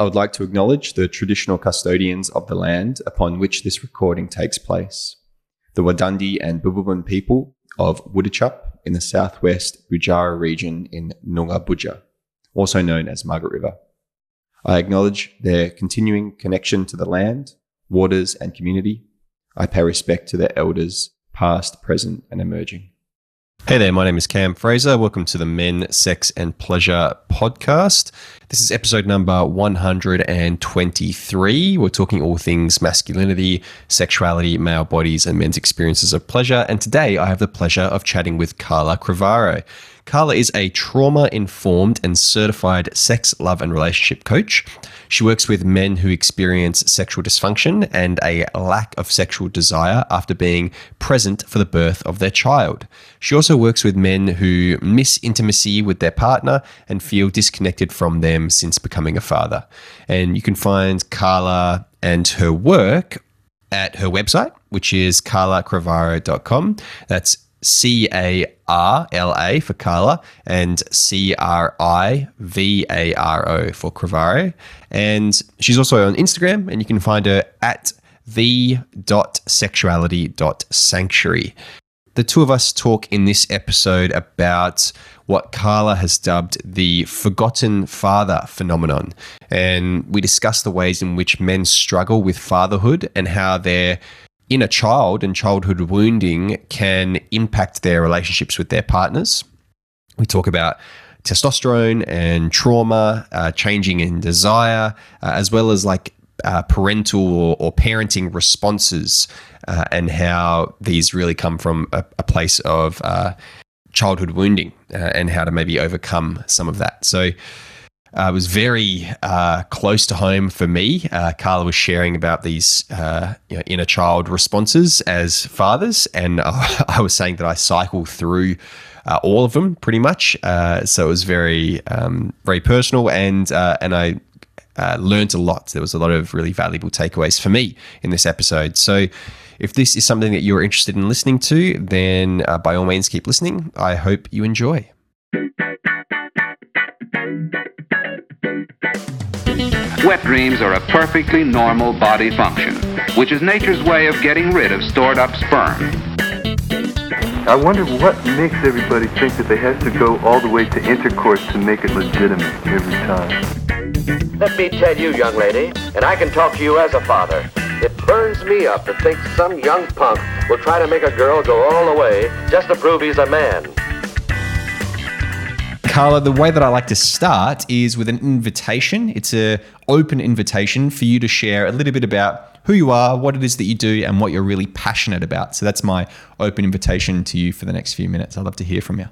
I would like to acknowledge the traditional custodians of the land upon which this recording takes place, the Wadandi and Bibbulmun people of Wooditjup in the southwest Boojarah region in Noongar Boodja, also known as Margaret River. I acknowledge their continuing connection to the land, waters, and community. I pay respect to their elders, past, present, and emerging. Hey there, my name is Cam Fraser. Welcome to the Men, Sex, and Pleasure podcast. This is episode number 123. We're talking all things masculinity, sexuality, male bodies, and men's experiences of pleasure. And today I have the pleasure of chatting with Carla Crivaro. Carla is a trauma informed and certified sex, love, and relationship coach. She works with men who experience sexual dysfunction and a lack of sexual desire after being present for the birth of their child. She also works with men who miss intimacy with their partner and feel disconnected from them since becoming a father. And you can find Carla and her work at her website, which is carlacrivaro.com. That's C A R L A for Carla and C R I V A R O for Crivaro. And she's also on Instagram, and you can find her at the.sexuality.sanctuary. The two of us talk in this episode about what Carla has dubbed the forgotten father phenomenon. And we discuss the ways in which men struggle with fatherhood and how their inner child and childhood wounding can impact their relationships with their partners. We talk about testosterone and trauma, uh, changing in desire, uh, as well as like uh, parental or, or, parenting responses, uh, and how these really come from a, a place of uh, childhood wounding uh, and how to maybe overcome some of that. So, uh, it was very uh, close to home for me. Uh, Carla was sharing about these uh, you know, inner child responses as fathers, and I was saying that I cycle through uh, all of them pretty much. Uh, so it was very, um, very personal, and and I learned a lot. There was a lot of really valuable takeaways for me in this episode. So. If this is something that you're interested in listening to, then by all means keep listening. I hope you enjoy. Wet dreams are a perfectly normal body function, which is nature's way of getting rid of stored up sperm. I wonder what makes everybody think that they have to go all the way to intercourse to make it legitimate every time. Let me tell you, young lady, and I can talk to you as a father. It burns me up to think some young punk will try to make a girl go all the way just to prove he's a man. Carla, the way that I like to start is with an invitation. It's a open invitation for you to share a little bit about who you are, what it is that you do, and what you're really passionate about. So that's my open invitation to you for the next few minutes. I'd love to hear from you.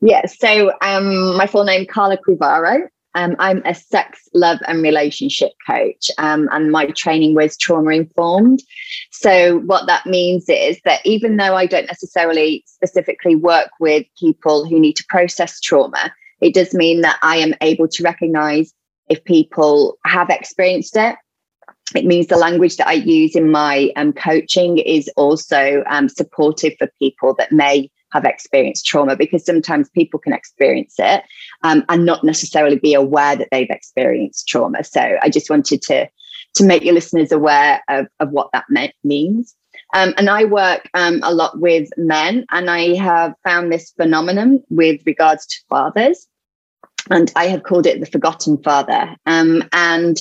Yeah, so um, my full name, Carla Crivaro. Um, I'm a sex, love, and relationship coach, um, and my training was trauma informed. So, what that means is that even though I don't necessarily specifically work with people who need to process trauma, it does mean that I am able to recognize if people have experienced it. It means the language that I use in my um, coaching is also um, supportive for people that may have experienced trauma because sometimes people can experience it um, and not necessarily be aware that they've experienced trauma. So I just wanted to to make your listeners aware of, of what that means. Um, and I work um, a lot with men, and I have found this phenomenon with regards to fathers, and I have called it the forgotten father. Um, and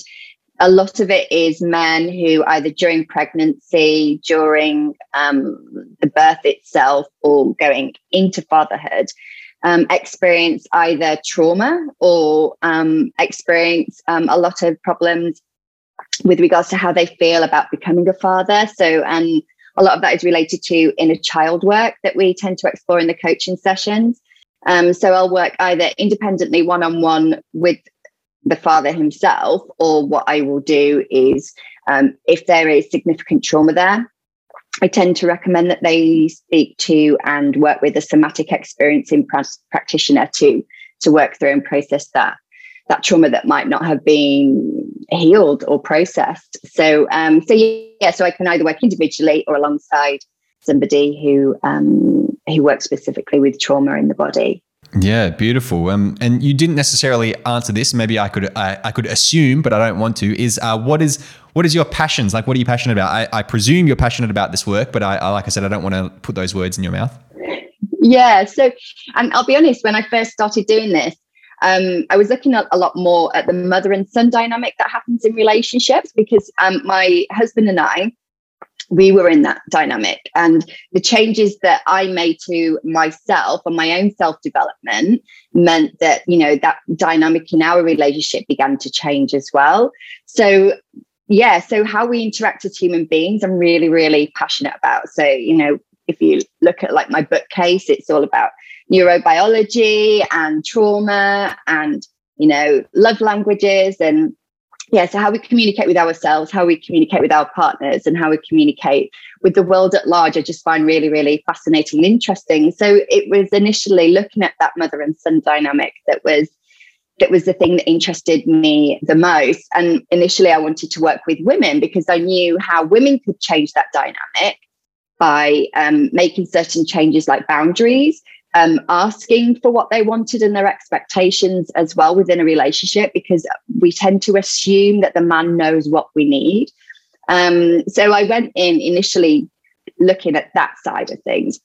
a lot of it is men who either during pregnancy, during um, the birth itself, or going into fatherhood, um, experience either trauma or um, experience um, a lot of problems with regards to how they feel about becoming a father. So, and a lot of that is related to inner child work that we tend to explore in the coaching sessions. Um, so I'll work either independently one on one with the father himself, or what I will do is um, if there is significant trauma there, I tend to recommend that they speak to and work with a somatic experiencing pr- practitioner to to work through and process that that trauma that might not have been healed or processed. So um, so yeah, so I can either work individually or alongside somebody who um, who works specifically with trauma in the body. Yeah, beautiful. Um, and you didn't necessarily answer this. Maybe I could I, I could assume, but I don't want to. Is uh, what is what is your passions? Like, what are you passionate about? I, I presume you're passionate about this work, but I, I like I said, I don't want to put those words in your mouth. Yeah. So, and I'll be honest. When I first started doing this, um, I was looking at a lot more at the mother and son dynamic that happens in relationships because um, my husband and I we were in that dynamic. And the changes that i made to myself and my own self development meant that you know that dynamic in our relationship began to change as well. So yeah so how we interact as human beings i'm really really passionate about. So you know if you look at like my bookcase it's all about neurobiology and trauma and you know love languages and yeah, so how we communicate with ourselves, how we communicate with our partners, and how we communicate with the world at large, I just find really, really fascinating and interesting. So it was initially looking at that mother and son dynamic that was that was the thing that interested me the most. And initially, I wanted to work with women because I knew how women could change that dynamic by um, making certain changes like boundaries um, asking for what they wanted and their expectations as well within a relationship because we tend to assume that the man knows what we need. Um, so I went in initially looking at that side of things.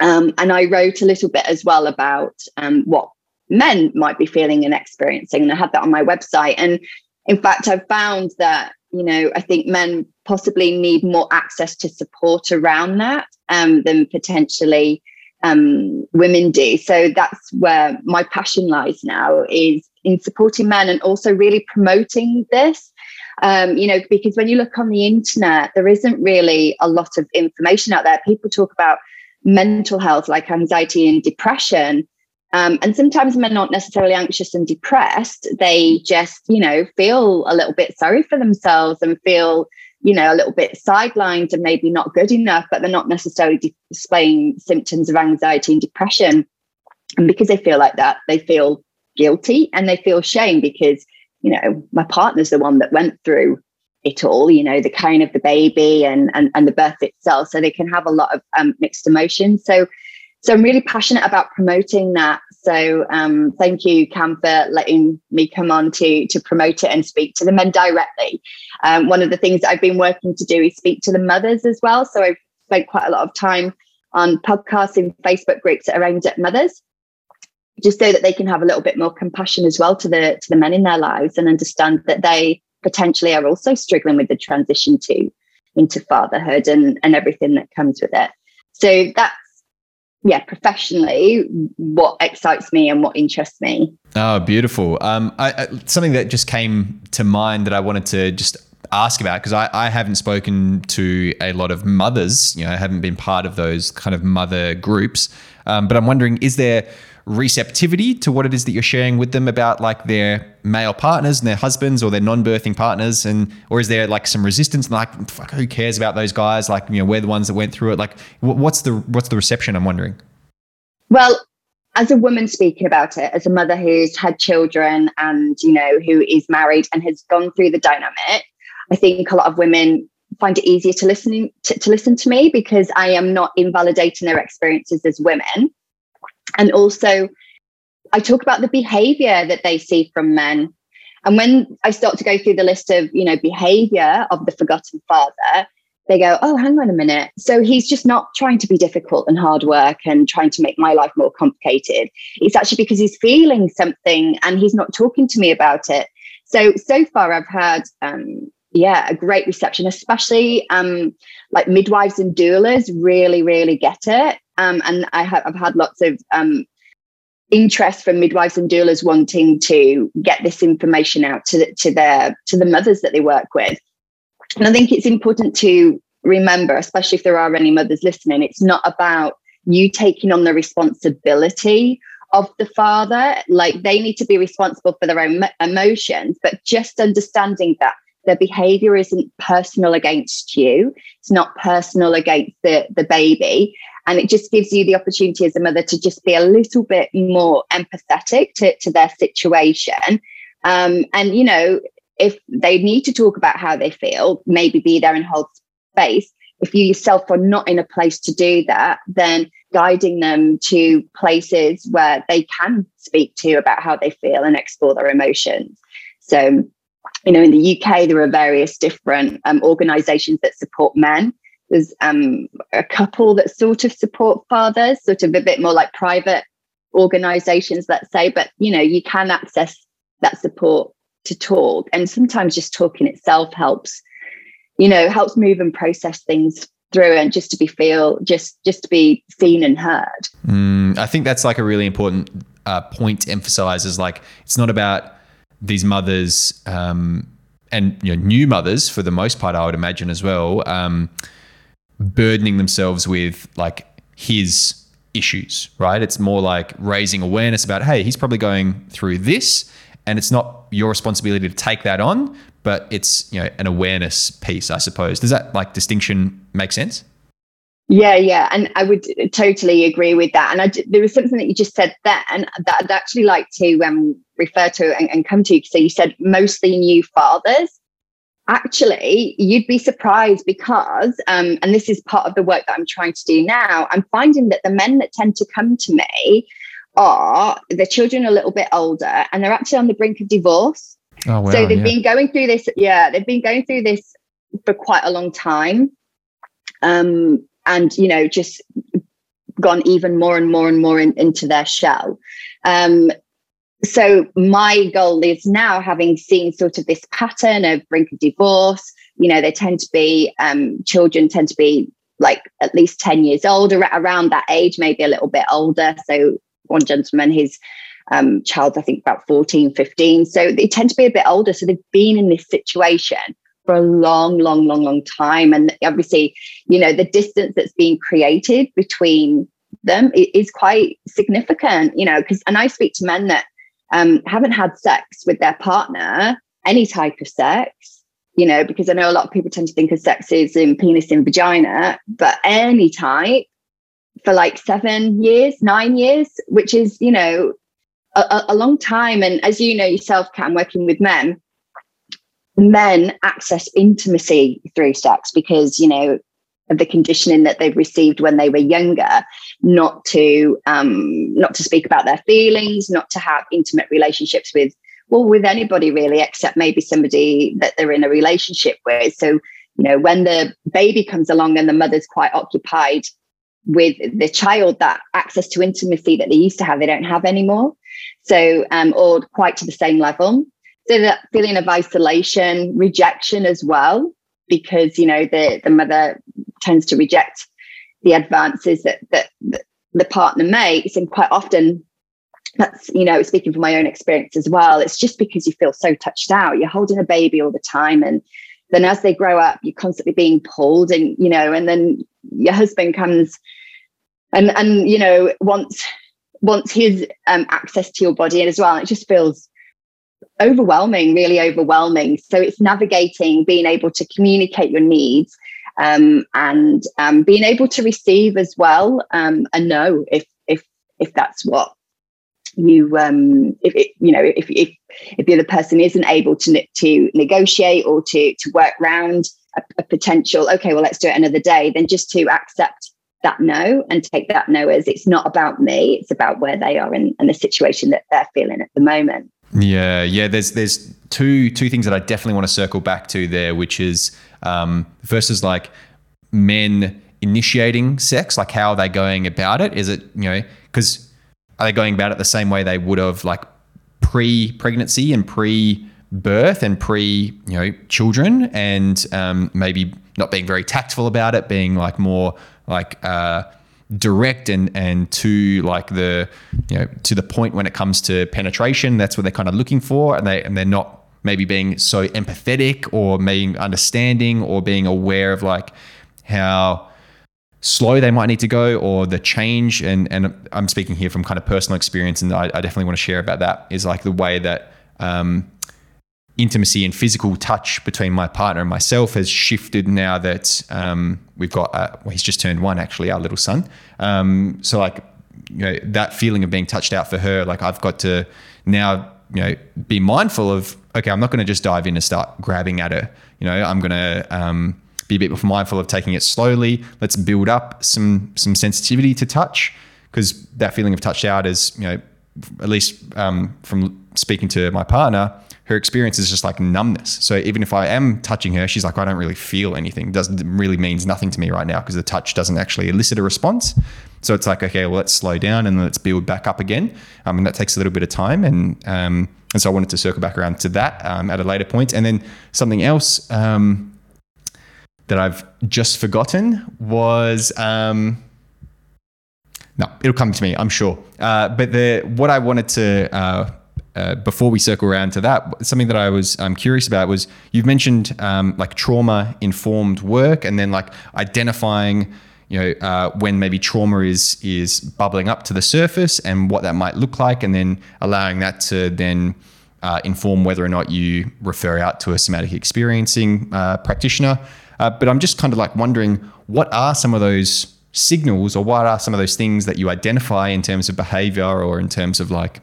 Um, and I wrote a little bit as well about um, what men might be feeling and experiencing. And I had that on my website. And in fact, I've found that, you know, I think men possibly need more access to support around that um, than potentially um, women do. So that's where my passion lies now is in supporting men and also really promoting this. Um, you know, because when you look on the internet, there isn't really a lot of information out there. People talk about mental health like anxiety and depression. Um, and sometimes men aren't necessarily anxious and depressed. They just, you know, feel a little bit sorry for themselves and feel you know, a little bit sidelined and maybe not good enough, but they're not necessarily displaying symptoms of anxiety and depression. And because they feel like that, they feel guilty and they feel shame because, you know, my partner's the one that went through it all, you know, the carrying of the baby and, and, and the birth itself. So they can have a lot of um, mixed emotions. So, so I'm really passionate about promoting that so um, thank you, Cam, for letting me come on to to promote it and speak to the men directly. Um, one of the things I've been working to do is speak to the mothers as well. So I've spent quite a lot of time on podcasts and Facebook groups that are aimed at mothers, just so that they can have a little bit more compassion as well to the to the men in their lives and understand that they potentially are also struggling with the transition to into fatherhood and and everything that comes with it. So that's yeah, professionally, what excites me and what interests me. Oh, beautiful. Um, I, I, something that just came to mind that I wanted to just ask about because I, I haven't spoken to a lot of mothers. You know, I haven't been part of those kind of mother groups. Um, but I'm wondering, is there receptivity to what it is that you're sharing with them about like their male partners and their husbands or their non-birthing partners and or is there like some resistance and like fuck who cares about those guys? Like you know we're the ones that went through it. Like what's the what's the reception i'm wondering? Well as a woman speaking about it as a mother who's had children and you know who is married and has gone through the dynamic i think a lot of women find it easier to listen to, to listen to me because i am not invalidating their experiences as women and also, I talk about the behavior that they see from men. And when I start to go through the list of, you know, behavior of the forgotten father, they go, oh, hang on a minute. So he's just not trying to be difficult and hard work and trying to make my life more complicated. It's actually because he's feeling something and he's not talking to me about it. So, so far, I've had, um, yeah, a great reception, especially um, like midwives and doulas really, really get it. Um, and I have I've had lots of um, interest from midwives and doulas wanting to get this information out to the, to their to the mothers that they work with. And I think it's important to remember, especially if there are any mothers listening, it's not about you taking on the responsibility of the father. Like they need to be responsible for their own emotions, but just understanding that their behavior isn't personal against you. It's not personal against the, the baby. And it just gives you the opportunity as a mother to just be a little bit more empathetic to, to their situation. Um, and, you know, if they need to talk about how they feel, maybe be there and hold space. If you yourself are not in a place to do that, then guiding them to places where they can speak to about how they feel and explore their emotions. So, you know, in the UK, there are various different um, organizations that support men. There's um, a couple that sort of support fathers, sort of a bit more like private organizations, let's say, but, you know, you can access that support to talk. And sometimes just talking itself helps, you know, helps move and process things through and just to be feel just just to be seen and heard mm, i think that's like a really important uh, point to emphasize is like it's not about these mothers um, and you know, new mothers for the most part i would imagine as well um, burdening themselves with like his issues right? It's more like raising awareness about hey he's probably going through this and it's not your responsibility to take that on but it's you know an awareness piece i suppose. Does that like distinction make sense yeah yeah and i would totally agree with that and I, there was something that you just said then that i'd actually like to um, refer to and, and come to so you said mostly new fathers actually you'd be surprised because um, and this is part of the work that i'm trying to do now i'm finding that the men that tend to come to me are the children a little bit older and they're actually on the brink of divorce Oh, wow, so they've yeah. been going through this. Yeah, they've been going through this for quite a long time, um, and you know, just gone even more and more and more in, into their shell. Um, so my goal is now, having seen sort of this pattern of brink of divorce. You know, they tend to be um, children tend to be like at least 10 years old around that age maybe a little bit older so one gentleman his um, child, I think about 14, 15. So they tend to be a bit older. So they've been in this situation for a long, long, long, long time. And obviously, you know, the distance that's being created between them is quite significant, you know, because, and I speak to men that um, haven't had sex with their partner, any type of sex, you know, because I know a lot of people tend to think of sex as in penis and vagina, but any type for like seven years, nine years, which is, you know, a, a long time. And as you know yourself, Cam, working with men, men access intimacy through sex because, you know, of the conditioning that they've received when they were younger, not to um, not to speak about their feelings, not to have intimate relationships with well with anybody really, except maybe somebody that they're in a relationship with. So you know when the baby comes along and the mother's quite occupied with the child, that access to intimacy that they used to have, they don't have anymore. So, um, or quite to the same level. So that feeling of isolation, rejection as well, because you know the the mother tends to reject the advances that that, that the partner makes, and quite often that's you know speaking from my own experience as well. It's just because you feel so touched out. You're holding a baby all the time, and then as they grow up, you're constantly being pulled, and you know, and then your husband comes and and you know wants wants his um, access to your body as well. it just feels overwhelming, really overwhelming. So it's navigating, being able to communicate your needs, um, and um, being able to receive as well, um, and know if if if that's what you um if it, you know if if if the other person isn't able to to negotiate or to to work around a, a potential okay well let's do it another day then just to accept that no and take that no as it's not about me it's about where they are in, and the situation that they're feeling at the moment yeah yeah there's there's two two things that i definitely want to circle back to there which is um versus like men initiating sex like how are they going about it? Is it you know because are they going about it the same way they would have like pre-pregnancy and pre-birth and pre you know children? And um, maybe not being very tactful about it being like more like uh, direct and and to like the you know to the point when it comes to penetration. That's what they're kind of looking for, and they and they're not maybe being so empathetic or being understanding or being aware of like how slow they might need to go or the change and and I'm speaking here from kind of personal experience and I, I definitely want to share about that is like the way that um, intimacy and physical touch between my partner and myself has shifted now that um, we've got uh, well, he's just turned one actually our little son um, so like you know that feeling of being touched out for her like I've got to now you know be mindful of okay I'm not going to just dive in and start grabbing at her you know I'm going to um, be a bit more mindful of taking it slowly. Let's build up some some sensitivity to touch because that feeling of touched out is, you know, at least um, from speaking to my partner, her experience is just like numbness. So even if I am touching her, she's like, I don't really feel anything. It doesn't really means nothing to me right now because the touch doesn't actually elicit a response. So it's like, okay, well, let's slow down and let's build back up again. Um, and that takes a little bit of time. And um, and so I wanted to circle back around to that um, at a later point. And then something else um, that I've just forgotten was. Um, no, it'll come to me, I'm sure. Uh, but the what I wanted to uh, uh, before we circle around to that, something that I was um, curious about was you've mentioned um, like trauma informed work, and then like identifying, you know, uh, when maybe trauma is is bubbling up to the surface and what that might look like, and then allowing that to then uh, inform whether or not you refer out to a somatic experiencing uh, practitioner. Uh, but I'm just kind of like wondering what are some of those signals, or what are some of those things that you identify in terms of behavior or in terms of like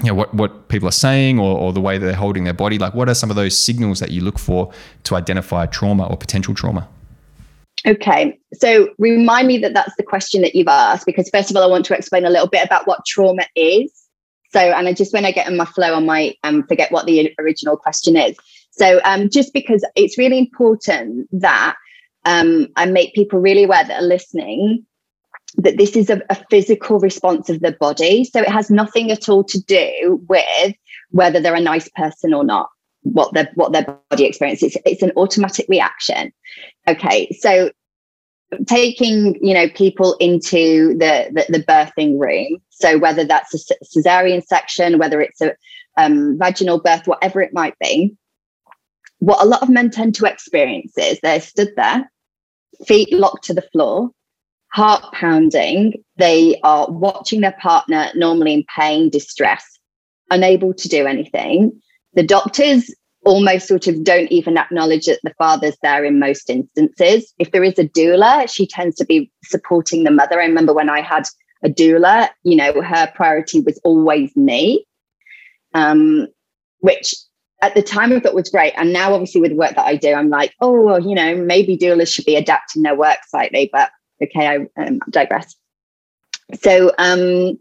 you know what what people are saying or, or the way that they're holding their body? Like what are some of those signals that you look for to identify trauma or potential trauma? Okay. So remind me that that's the question that you've asked because first of all i want to explain a little bit about what trauma is. So and i just when i get in my flow i might um, forget what the original question is. So um, just because it's really important that um, i make people really aware that are listening that this is a, a, physical response of the body. So it has nothing at all to do with whether they're a nice person or not, what their what their body experiences. It's, it's an automatic reaction. Okay, so taking you know people into the, the, the birthing room. So whether that's a cesarean section, whether it's a um, vaginal birth, whatever it might be, what a lot of men tend to experience is they're stood there, feet locked to the floor, heart pounding. They are watching their partner, normally in pain, distress, unable to do anything. The doctors almost sort of don't even acknowledge that the father's there in most instances. If there is a doula, she tends to be supporting the mother. I remember when I had a doula, you know, her priority was always me, um, which at the time I thought was great. And now, obviously, with the work that I do, I'm like, oh, well, you know, maybe doulas should be adapting their work slightly. But okay, I um, digress. So, um,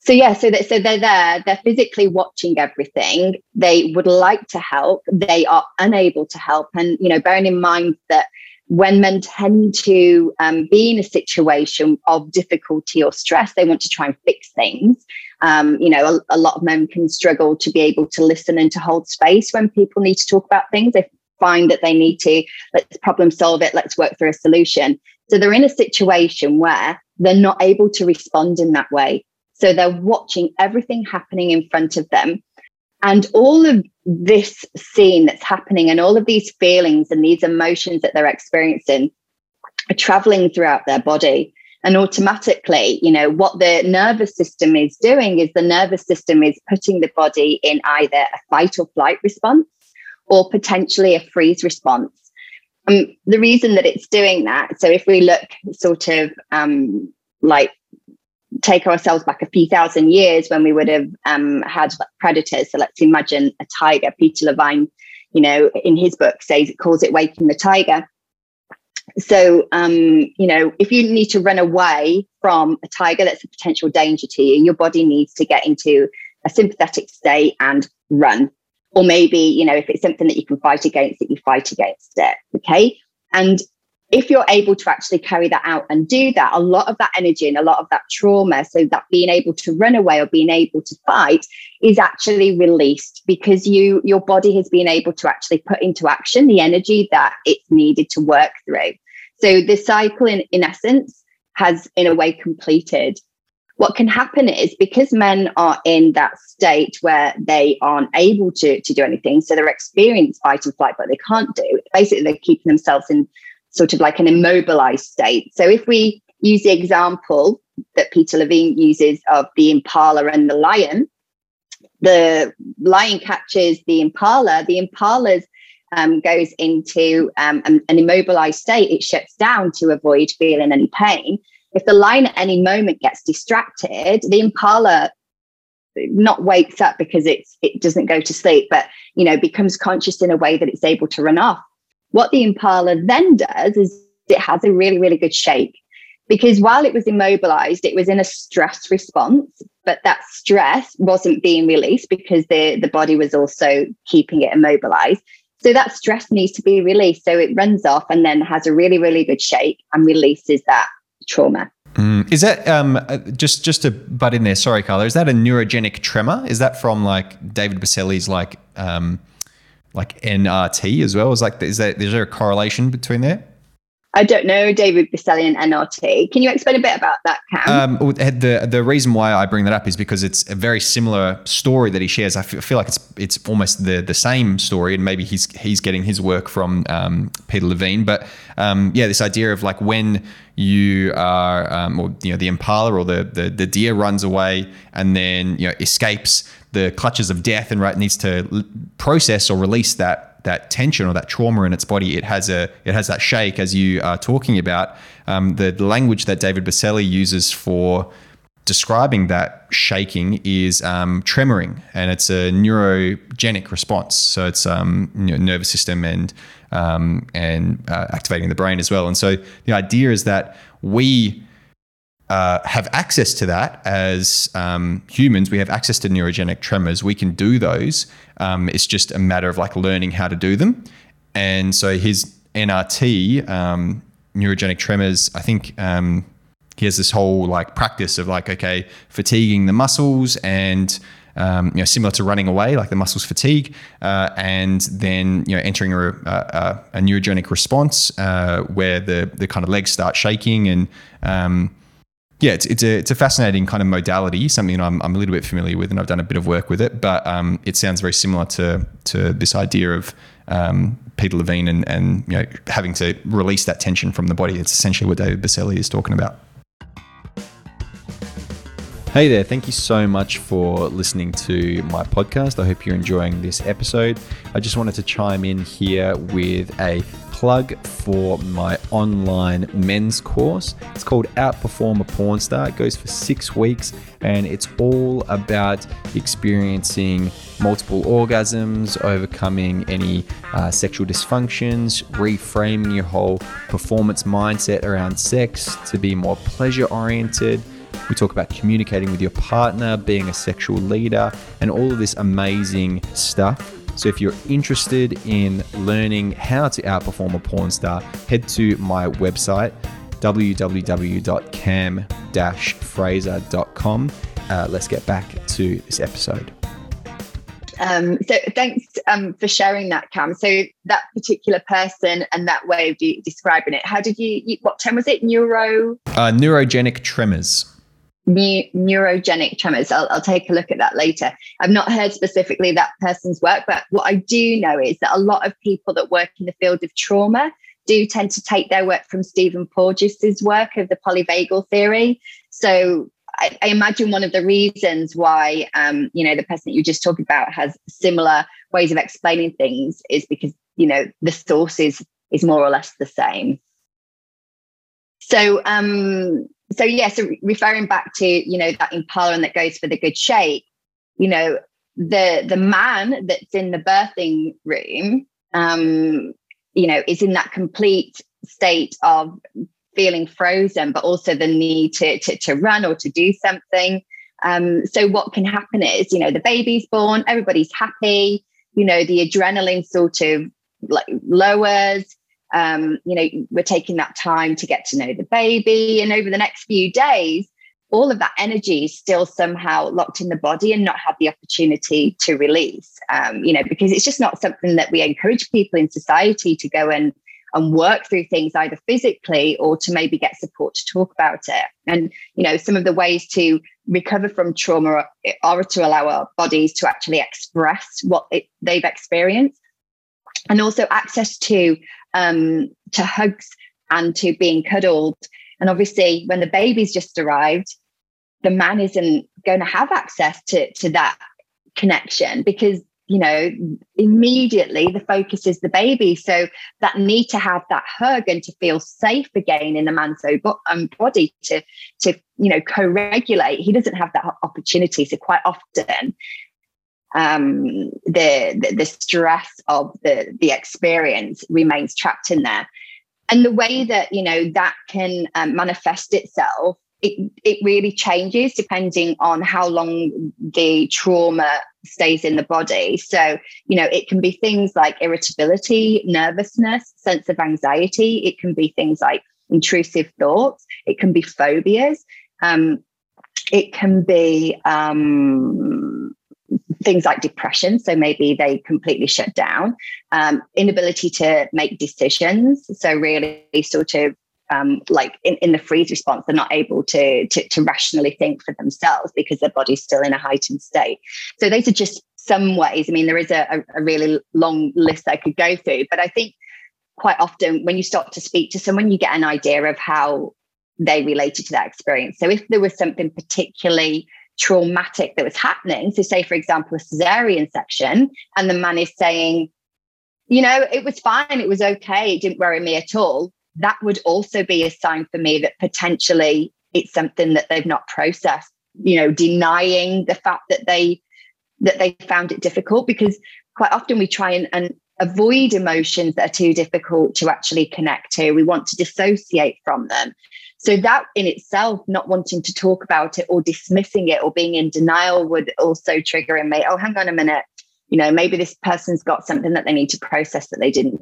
so yeah, so that, so they're there. They're physically watching everything. They would like to help. They are unable to help, and you know, bearing in mind that when men tend to um, be in a situation of difficulty or stress, they want to try and fix things. Um, you know, a, a, lot of men can struggle to be able to listen and to hold space when people need to talk about things. They find that they need to let's problem solve it, let's work through a solution. So they're in a situation where they're not able to respond in that way. So they're watching everything happening in front of them. And all of this scene that's happening and all of these feelings and these emotions that they're experiencing are traveling throughout their body. And automatically, you know, what the nervous system is doing is the nervous system is putting the body in either a fight or flight response or potentially a freeze response. Um, the reason that it's doing that, so if we look sort of um, like take ourselves back a few thousand years when we would have um, had predators. So let's imagine a tiger. Peter Levine, you know, in his book says it calls it waking the tiger. So, um, you know, if you need to run away from a tiger that's a potential danger to you, your body needs to get into a sympathetic state and run or maybe you know if it's something that you can fight against that you fight against it okay and if you're able to actually carry that out and do that a lot of that energy and a lot of that trauma so that being able to run away or being able to fight is actually released because you your body has been able to actually put into action the energy that it's needed to work through. So the cycle in, in essence has in a way completed. What can happen is because men are in that state where they aren't able to, to do anything, so they're experienced fight and flight, but they can't do, basically they're keeping themselves in sort of like an immobilized state. So if we use the example that Peter Levine uses of the impala and the lion, the lion catches the impala, the impala's um, goes into um, an, an immobilized state, it shuts down to avoid feeling any pain if the lion at any moment gets distracted, the impala not wakes up because it's it doesn't go to sleep, but you know becomes conscious in a way that it's able to run off. What the impala then does is it has a really, really good shake because while it was immobilized, it was in a stress response, but that stress wasn't being released because the, the body was also keeping it immobilized. So that stress needs to be released. So it runs off and then has a really, really good shake and releases that trauma. Mm. Is that um, uh, just just to butt in there? Sorry, Carla. Is that a neurogenic tremor? Is that from like David Berceli's like um, like NRT as well? Is like is that is there a correlation between there? I don't know David Berceli and NRT. Can you explain a bit about that, Cam? Um, the the reason why I bring that up is because it's a very similar story that he shares. I feel like it's it's almost the the same story, and maybe he's he's getting his work from um, Peter Levine. But um, yeah, this idea of like when you are, um, or you know, the impala or the, the the deer runs away and then you know escapes the clutches of death and right needs to process or release that that tension or that trauma in its body, it has a it has that shake as you are talking about. Um, the, language that David Berceli uses for describing that shaking is um, tremoring, and it's a neurogenic response. So it's um, you know, nervous system and um, and uh, activating the brain as well. And so the idea is that we uh, have access to that as um, humans. We have access to neurogenic tremors. We can do those. Um, it's just a matter of like learning how to do them. And so his NRT, um, neurogenic tremors, I think um, he has this whole like practice of like, okay, fatiguing the muscles and um, you know, similar to running away, like the muscles fatigue, uh, and then you know entering a, a, a neurogenic response uh, where the the kind of legs start shaking and um, yeah, it's, it's a it's a fascinating kind of modality, something I'm, I'm a little bit familiar with, and I've done a bit of work with it. But um, it sounds very similar to to this idea of um, Peter Levine and and you know having to release that tension from the body. It's essentially what David Berceli is talking about. Hey there, thank you so much for listening to my podcast. I hope you're enjoying this episode. I just wanted to chime in here with a plug for my online men's course. It's called Outperform a Porn Star. It goes for six weeks and it's all about experiencing multiple orgasms, overcoming any uh, sexual dysfunctions, reframing your whole performance mindset around sex to be more pleasure oriented. We talk about communicating with your partner, being a sexual leader, and all of this amazing stuff. So if you're interested in learning how to outperform a porn star, head to my website www.cam-fraser.com. Uh, let's get back to this episode. Um, so thanks um, for sharing that, Cam. So that particular person and that way of de- describing it, how did you, you, what term was it? Neuro? Uh, neurogenic tremors neurogenic tremors. I'll, I'll, take a look at that later. I've not heard specifically that person's work, but what I do know is that a lot of people that work in the field of trauma do tend to take their work from Stephen Porges's work of the polyvagal theory. So I, I imagine one of the reasons why, um, you know, the person that you just talked about has similar ways of explaining things is because, you know, the source is, is more or less the same. So, um, so yeah, so referring back to you know that impala and that goes for the good shape, you know the the man that's in the birthing room, um, you know, is in that complete state of feeling frozen, but also the need to to, to run or to do something. Um, so what can happen is, you know, the baby's born, everybody's happy, you know, the adrenaline sort of like lowers um, you know, we're taking that time to get to know the baby. And over the next few days, all of that energy is still somehow locked in the body and not had the opportunity to release, um, you know, because it's just not something that we encourage people in society to go and and work through things either physically or to maybe get support to talk about it. And, you know, some of the ways to recover from trauma are to allow our bodies to actually express what it, they've experienced and also access to um, to hugs and to being cuddled. And obviously, when the baby's just arrived, the man isn't going to have access to, to that connection because, you know, immediately the focus is the baby. So that need to have that hug and to feel safe again in the man's own body to, to, you know, co regulate, he doesn't have that opportunity. So quite often, um, the, the, the stress of the the experience remains trapped in there and the way that you know that can um, manifest itself it, it really changes depending on how long the trauma stays in the body. So, you know, it can be things like irritability, nervousness, sense of anxiety. It can be things like intrusive thoughts. It can be phobias. Um, it can be um, things like depression. So maybe they completely shut down, um, inability to make decisions. So, really, sort of um, like in, in the freeze response, they're not able to, to, to rationally think for themselves because their body's still in a heightened state. So those are just some ways. I mean, there is a, a really long list I could go through, but I think quite often when you start to speak to someone, you get an idea of how they related to that experience. So if there was something particularly traumatic that was happening, so say for example a cesarean section, and the man is saying, you know, it was fine, it was okay, it didn't worry me at all. That would also be a sign for me that potentially it's something that they've not processed you know denying the fact that they that they found it difficult because quite often we try and, and avoid emotions that are too difficult to actually connect to. We want to dissociate from them so that in itself not wanting to talk about it or dismissing it or being in denial would also trigger in me oh hang on a minute you know maybe this person's got something that they need to process that they didn't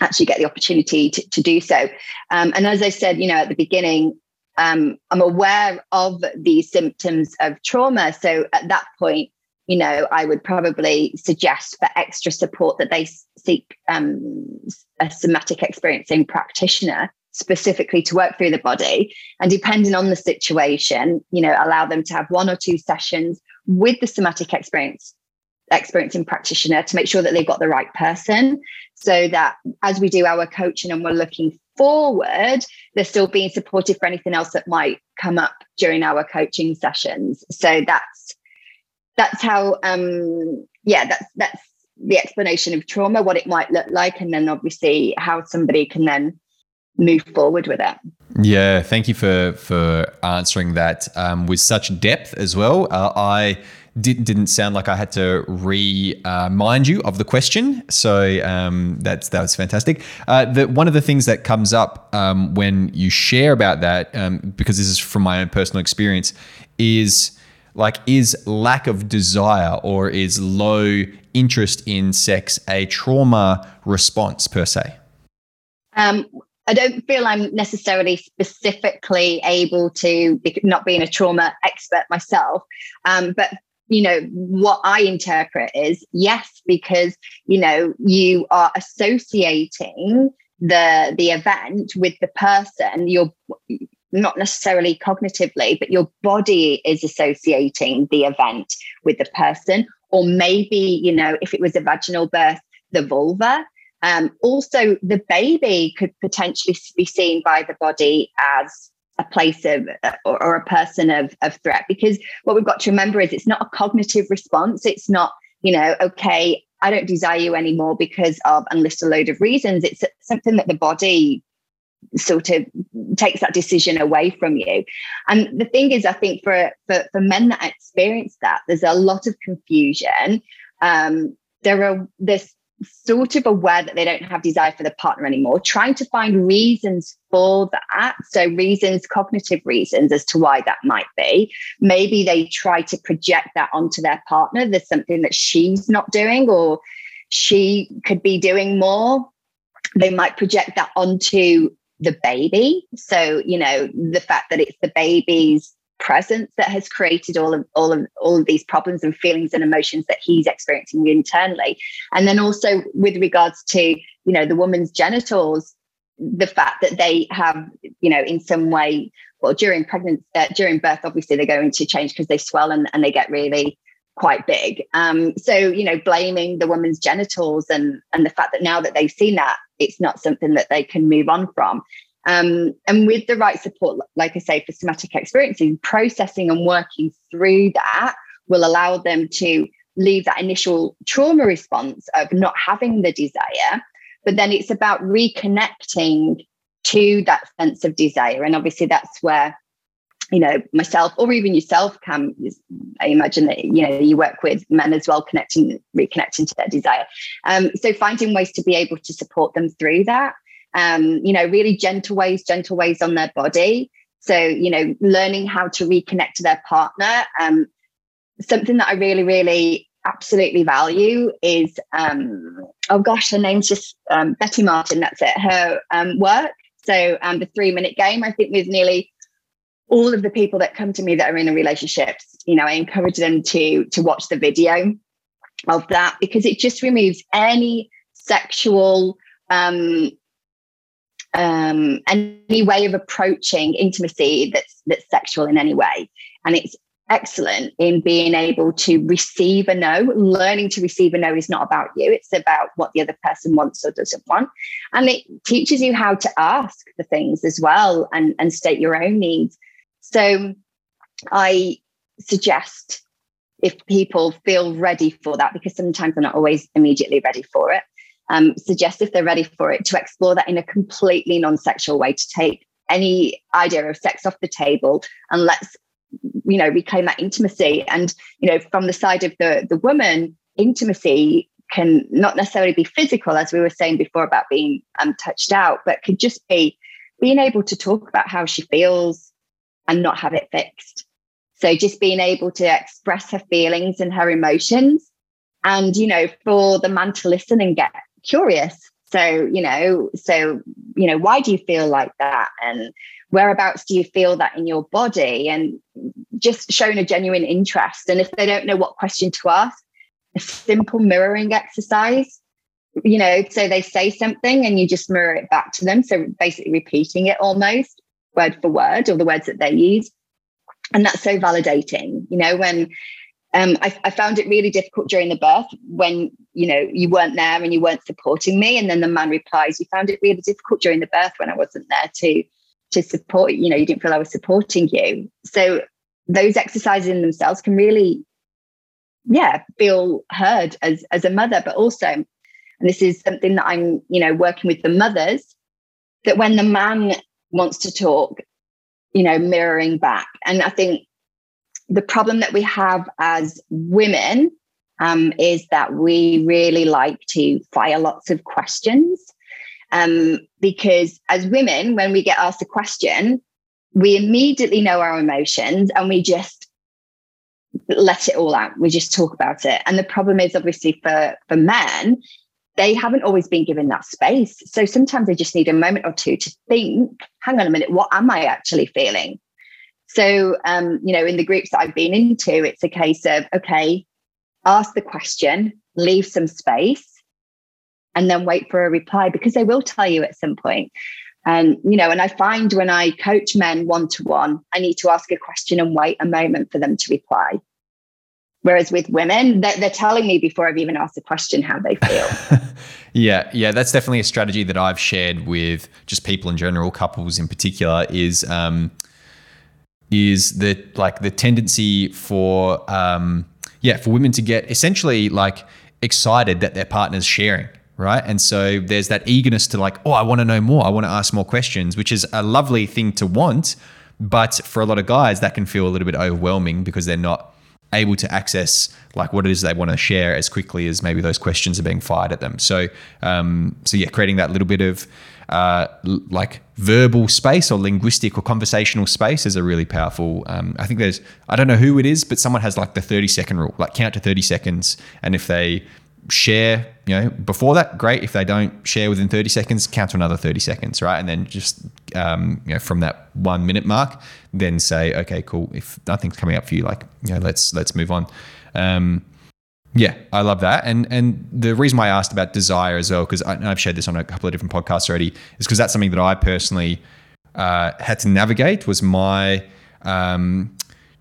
actually get the opportunity to, to do so. Um, and as I said, you know, at the beginning, um, I'm aware of the symptoms of trauma. So at that point, you know, I would probably suggest for extra support that they seek um, a somatic experiencing practitioner specifically to work through the body. And depending on the situation, you know, allow them to have one or two sessions with the somatic experience experiencing practitioner to make sure that they've got the right person so that as we do our coaching and we're looking forward, they're still being supported for anything else that might come up during our coaching sessions. So that's that's how um yeah, that's that's the explanation of trauma, what it might look like, and then obviously how somebody can then move forward with it. Yeah, thank you for for answering that um, with such depth as well. Uh, I did, didn't sound like I had to remind uh, you of the question. So um, that's that was fantastic. Uh, the, one of the things that comes up um, when you share about that, um, because this is from my own personal experience, is like is lack of desire or is low interest in sex a trauma response per se? Um, I don't feel I'm necessarily specifically able to, not being a trauma expert myself, um, but you know what i interpret is yes because you know you are associating the the event with the person you're not necessarily cognitively but your body is associating the event with the person. Or maybe you know if it was a vaginal birth the vulva um, also the baby could potentially be seen by the body as a place of or, or, a person of, of threat because what we've got to remember is it's not a cognitive response. It's not you know okay i don't desire you anymore because of and list a load of reasons. It's something that the body sort of takes that decision away from you. And the thing is i think for for, for men that experience that there's a lot of confusion. Um, there are there's sort of aware that they don't have desire for the partner anymore, trying to find reasons for that. So, reasons, cognitive reasons as to why that might be. Maybe they try to project that onto their partner. There's something that she's not doing, or she could be doing more. They might project that onto the baby. So, you know, the fact that it's the baby's presence that has created all of all of all of these problems and feelings and emotions that he's experiencing internally. And then also with regards to you know the woman's genitals the fact that they have you know in some way well during pregnancy uh, during birth obviously they're going to change because they swell and, and they get really quite big. Um, so you know blaming the woman's genitals and and the fact that now that they've seen that it's not something that they can move on from um, and with the right support, like I say, for somatic experiencing, processing and working through that will allow them to leave that initial trauma response of not having the desire. But then it's about reconnecting to that sense of desire. And obviously, that's where you know myself or even yourself can, I imagine that you know you work with men as well connecting reconnecting to their desire um, so finding ways to be able to support them through that um, you know really gentle ways gentle ways on their body. So you know learning how to reconnect to their partner. Um, something that I really really absolutely value is um, oh gosh her name's just um, Betty Martin that's it her um, work. So um, the three minute game I think with nearly all of the people that come to me that are in a relationships, you know, I encourage them to to watch the video of that because it just removes any sexual um um any way of approaching intimacy that's that's sexual in any way. And it's excellent in being able to receive a no. Learning to receive a no is not about you. It's about what the other person wants or doesn't want. And it teaches you how to ask for things as well and and state your own needs. So I suggest if people feel ready for that, because sometimes they're not always immediately ready for it, um, suggest if they're ready for it to explore that in a completely non sexual way, to take any idea of sex off the table and let's you know reclaim that intimacy and you know from the side of the the woman intimacy can not necessarily be physical as we were saying before about being um, touched out but could just be being able to talk about how she feels and not have it fixed. So just being able to express her feelings and her emotions and, you know, for the man to listen and get curious. So, you know, so, you know, why do you feel like that? And whereabouts do you feel that in your body? And just showing a genuine interest. And if they don't know what question to ask, a simple mirroring exercise, you know, so they say something and you just mirror it back to them. So basically repeating it almost word for word or the words that they use. And that's so validating, you know, when um, I, I, found it really difficult during the birth when you know you weren't there and you weren't supporting me and then the man replies you found it really difficult during the birth when i wasn't there to to support you know you didn't feel i was supporting you so those exercises in themselves can really yeah feel heard as as a mother but also and this is something that i'm you know working with the mothers that when the man wants to talk, you know, mirroring back. And I think the problem that we have as women um, is that we really like to fire lots of questions. Um, because as women, when we get asked a question, we immediately know our emotions and we just let it all out. We just talk about it. And the problem is obviously for for men they haven't always been given that space. So sometimes they just need a moment or two to think, hang on a minute, what am I actually feeling? So, um, you know, in the groups that I've been into, it's a case of, okay, ask the question, leave some space, and then wait for a reply because they will tell you at some point. And, you know, and I find when I coach men one to one, I need to ask a question and wait a moment for them to reply. Whereas with women, they're, they're telling me before I've even asked the question how they feel. yeah, yeah, that's definitely a strategy that I've shared with just people in general, couples in particular, is um, is that like the tendency for um, yeah for women to get essentially like excited that their partner's sharing right? And so there's that eagerness to like, oh, I want to know more. I want to ask more questions, which is a lovely thing to want. But for a lot of guys, that can feel a little bit overwhelming because they're not able to access like what it is they want to share as quickly as maybe those questions are being fired at them. So, um, so yeah, creating that little bit of uh, l- like verbal space or linguistic or conversational space is a really powerful. Um, I think there's I don't know who it is, but someone has like the thirty second rule, like count to thirty seconds, and if they share, you know, before that, great. If they don't share within 30 seconds, count to another 30 seconds, right? And then just, um, you know, from that one minute mark, then say, okay, cool. If nothing's coming up for you, like, you know, let's, let's move on. Um, yeah, I love that. And and the reason why I asked about desire as well, because I've shared this on a couple of different podcasts already, is because that's something that I personally uh, had to navigate was my um,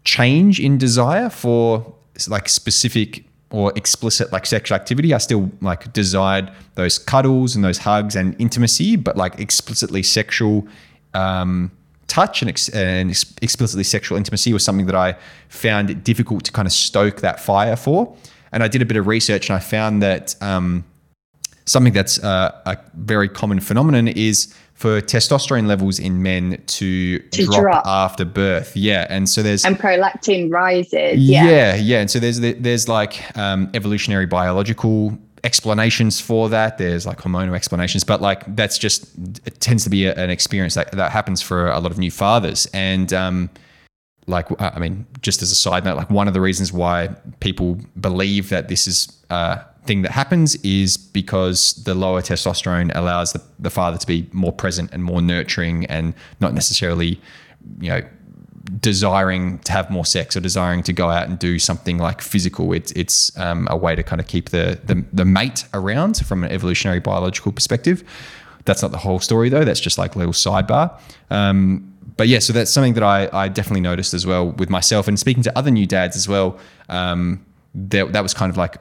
change in desire for like specific or explicit like sexual activity. I still like desired those cuddles and those hugs and intimacy, but like explicitly sexual um, touch and, ex- and ex- explicitly sexual intimacy was something that I found it difficult to kind of stoke that fire for. And I did a bit of research and I found that um, something that's uh, a very common phenomenon is for testosterone levels in men to, To drop, drop. after birth. Yeah, and so there's and prolactin rises. yeah, Yeah. yeah, And so there's there's like um, evolutionary biological explanations for that. There's like hormonal explanations, but like that's just it tends to be a, an experience that that happens for a lot of new fathers. And um, like I mean, just as a side note, like one of the reasons why people believe that this is a thing that happens is because the lower testosterone allows the, the father to be more present and more nurturing and not necessarily, you know, desiring to have more sex or desiring to go out and do something like physical. It's it's um, a way to kind of keep the, the the mate around from an evolutionary biological perspective. That's not the whole story though. That's just like a little sidebar. Um, but yeah, so that's something that I, I definitely noticed as well with myself and speaking to other new dads as well. Um, that that was kind of like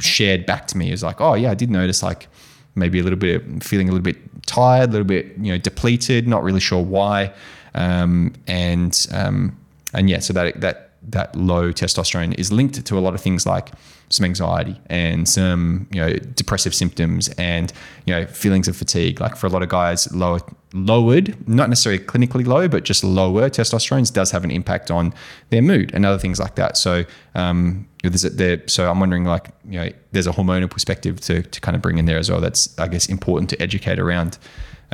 shared back to me. Was like, oh yeah, I did notice like maybe a little bit feeling a little bit tired, a little bit you know depleted, not really sure why, um, and um, and yeah, so that that that low testosterone is linked to a lot of things like some anxiety and some you know depressive symptoms and you know feelings of fatigue. Like for a lot of guys, lower lowered, not necessarily clinically low, but just lower testosterone does have an impact on their mood and other things like that. So um, there's a, there, so I'm wondering like you know there's a hormonal perspective to to kind of bring in there as well. That's I guess important to educate around.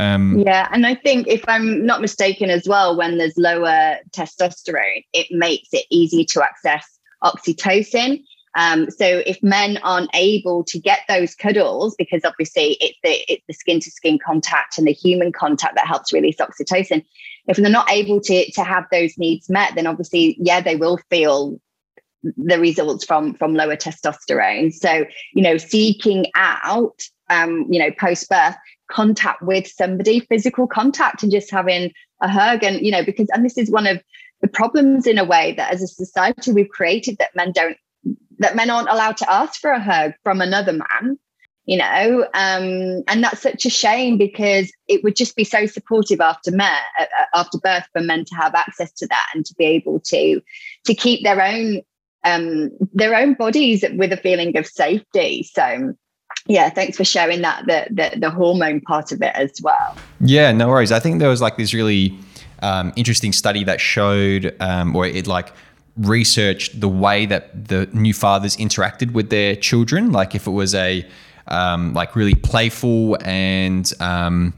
Um, Yeah, and I think if I'm not mistaken as well, when there's lower testosterone, it makes it easier to access oxytocin. Um, so if men aren't able to get those cuddles, because obviously it's the it's the skin to skin contact and the human contact that helps release oxytocin. If they're not able to to have those needs met, then obviously, yeah, they will feel the results from from lower testosterone. So you know, seeking out um, you know post birth contact with somebody, physical contact, and just having a hug, and you know, because and this is one of the problems in a way that as a society we've created that men don't that men aren't allowed to ask for a hug from another man you know? Um, and that's such a shame because it would just be so supportive after men uh, after birth for men to have access to that and to be able to to keep their own um, their own bodies with a feeling of safety. So yeah thanks for sharing that the, the the hormone part of it as well Yeah, no worries. I think there was like this really um, interesting study that showed, um, or it like researched the way that the new fathers interacted with their children. Like if it was a um, like really playful and um,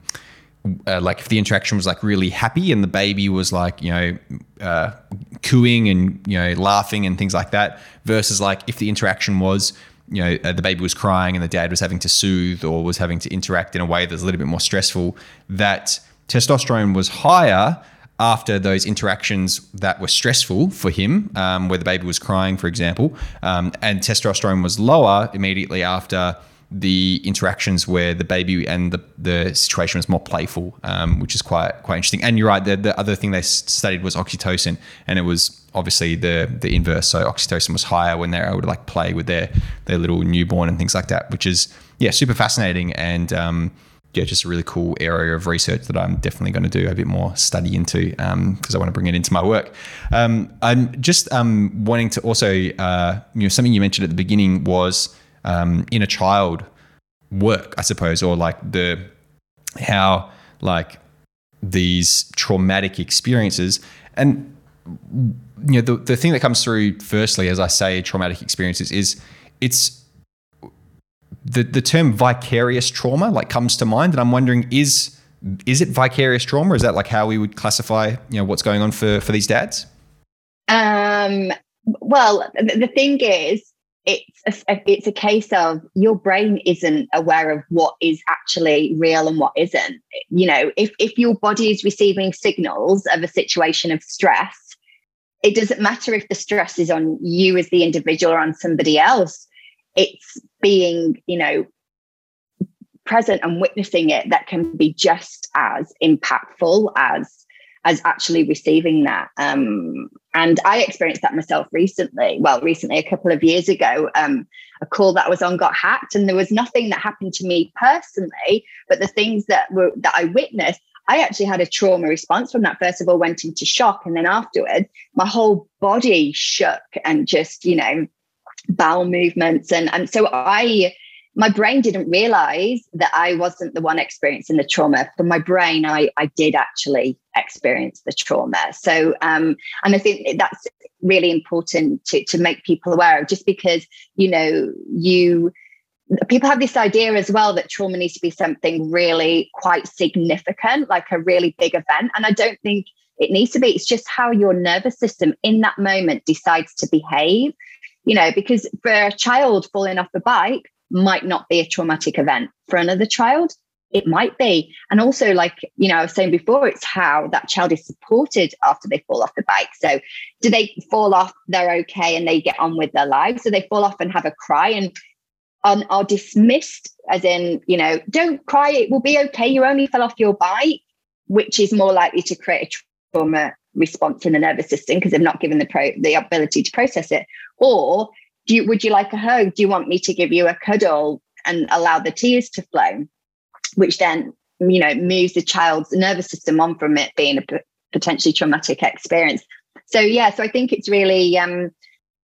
uh, like if the interaction was like really happy and the baby was like you know uh, cooing and you know laughing and things like that versus like if the interaction was you know uh, the baby was crying and the dad was having to soothe or was having to interact in a way that's a little bit more stressful that testosterone was higher after those interactions that were stressful for him, um, where the baby was crying, for example, um, and testosterone was lower immediately after the interactions where the baby and the, the situation was more playful, um, which is quite quite interesting. And you're right, the, the other thing they studied was oxytocin, and it was obviously the the inverse. So oxytocin was higher when they're able to like play with their their little newborn and things like that, which is yeah super fascinating and um, yeah just a really cool area of research that I'm definitely going to do a bit more study into because I want to bring it into my work. Um, I'm just um, wanting to also uh, you know something you mentioned at the beginning was um, inner child work, I suppose, or like the how like these traumatic experiences. And you know the, the thing that comes through firstly as i say traumatic experiences is it's the the term vicarious trauma like comes to mind and i'm wondering is is it vicarious trauma? Is that like how we would classify you know what's going on for for these dads? Um, well, the, the thing is, it's a, it's a case of your brain isn't aware of what is actually real and what isn't. You know, if if your body is receiving signals of a situation of stress, it doesn't matter if the stress is on you as the individual or on somebody else. It's being, you know, present and witnessing it that can be just as impactful as as actually receiving that. Um, and I experienced that myself recently. Well, recently, a couple of years ago, um, a call that I was on got hacked, and there was nothing that happened to me personally, but the things that were that I witnessed. I actually had a trauma response from that. First of all, went into shock, and then afterwards, my whole body shook and just, you know, bowel movements, and and so I my brain didn't realize that I wasn't the one experiencing the trauma. For my brain, I, I did actually experience the trauma. So, um, and I think that's really important to, to make people aware of just because, you know, you, people have this idea as well that trauma needs to be something really quite significant, like a really big event. And I don't think it needs to be. It's just how your nervous system in that moment decides to behave. You know, because for a child falling off a bike, might not be a traumatic event. For another child, it might be. And also, like, you know, I was saying before, it's how that child is supported after they fall off the bike. So, do they fall off, they're okay, and they get on with their lives? Do they fall off and have a cry and um, are dismissed, as in, you know, don't cry, it will be okay. You only fell off your bike, which is more likely to create a trauma response in the nervous system because they've not given the pro- the ability to process it. Or do you, would you like a hug? Do you want me to give you a cuddle and allow the tears to flow? Which then, you know, moves the child's nervous system on from it being a p- potentially traumatic experience. So yeah, so I think it's really um,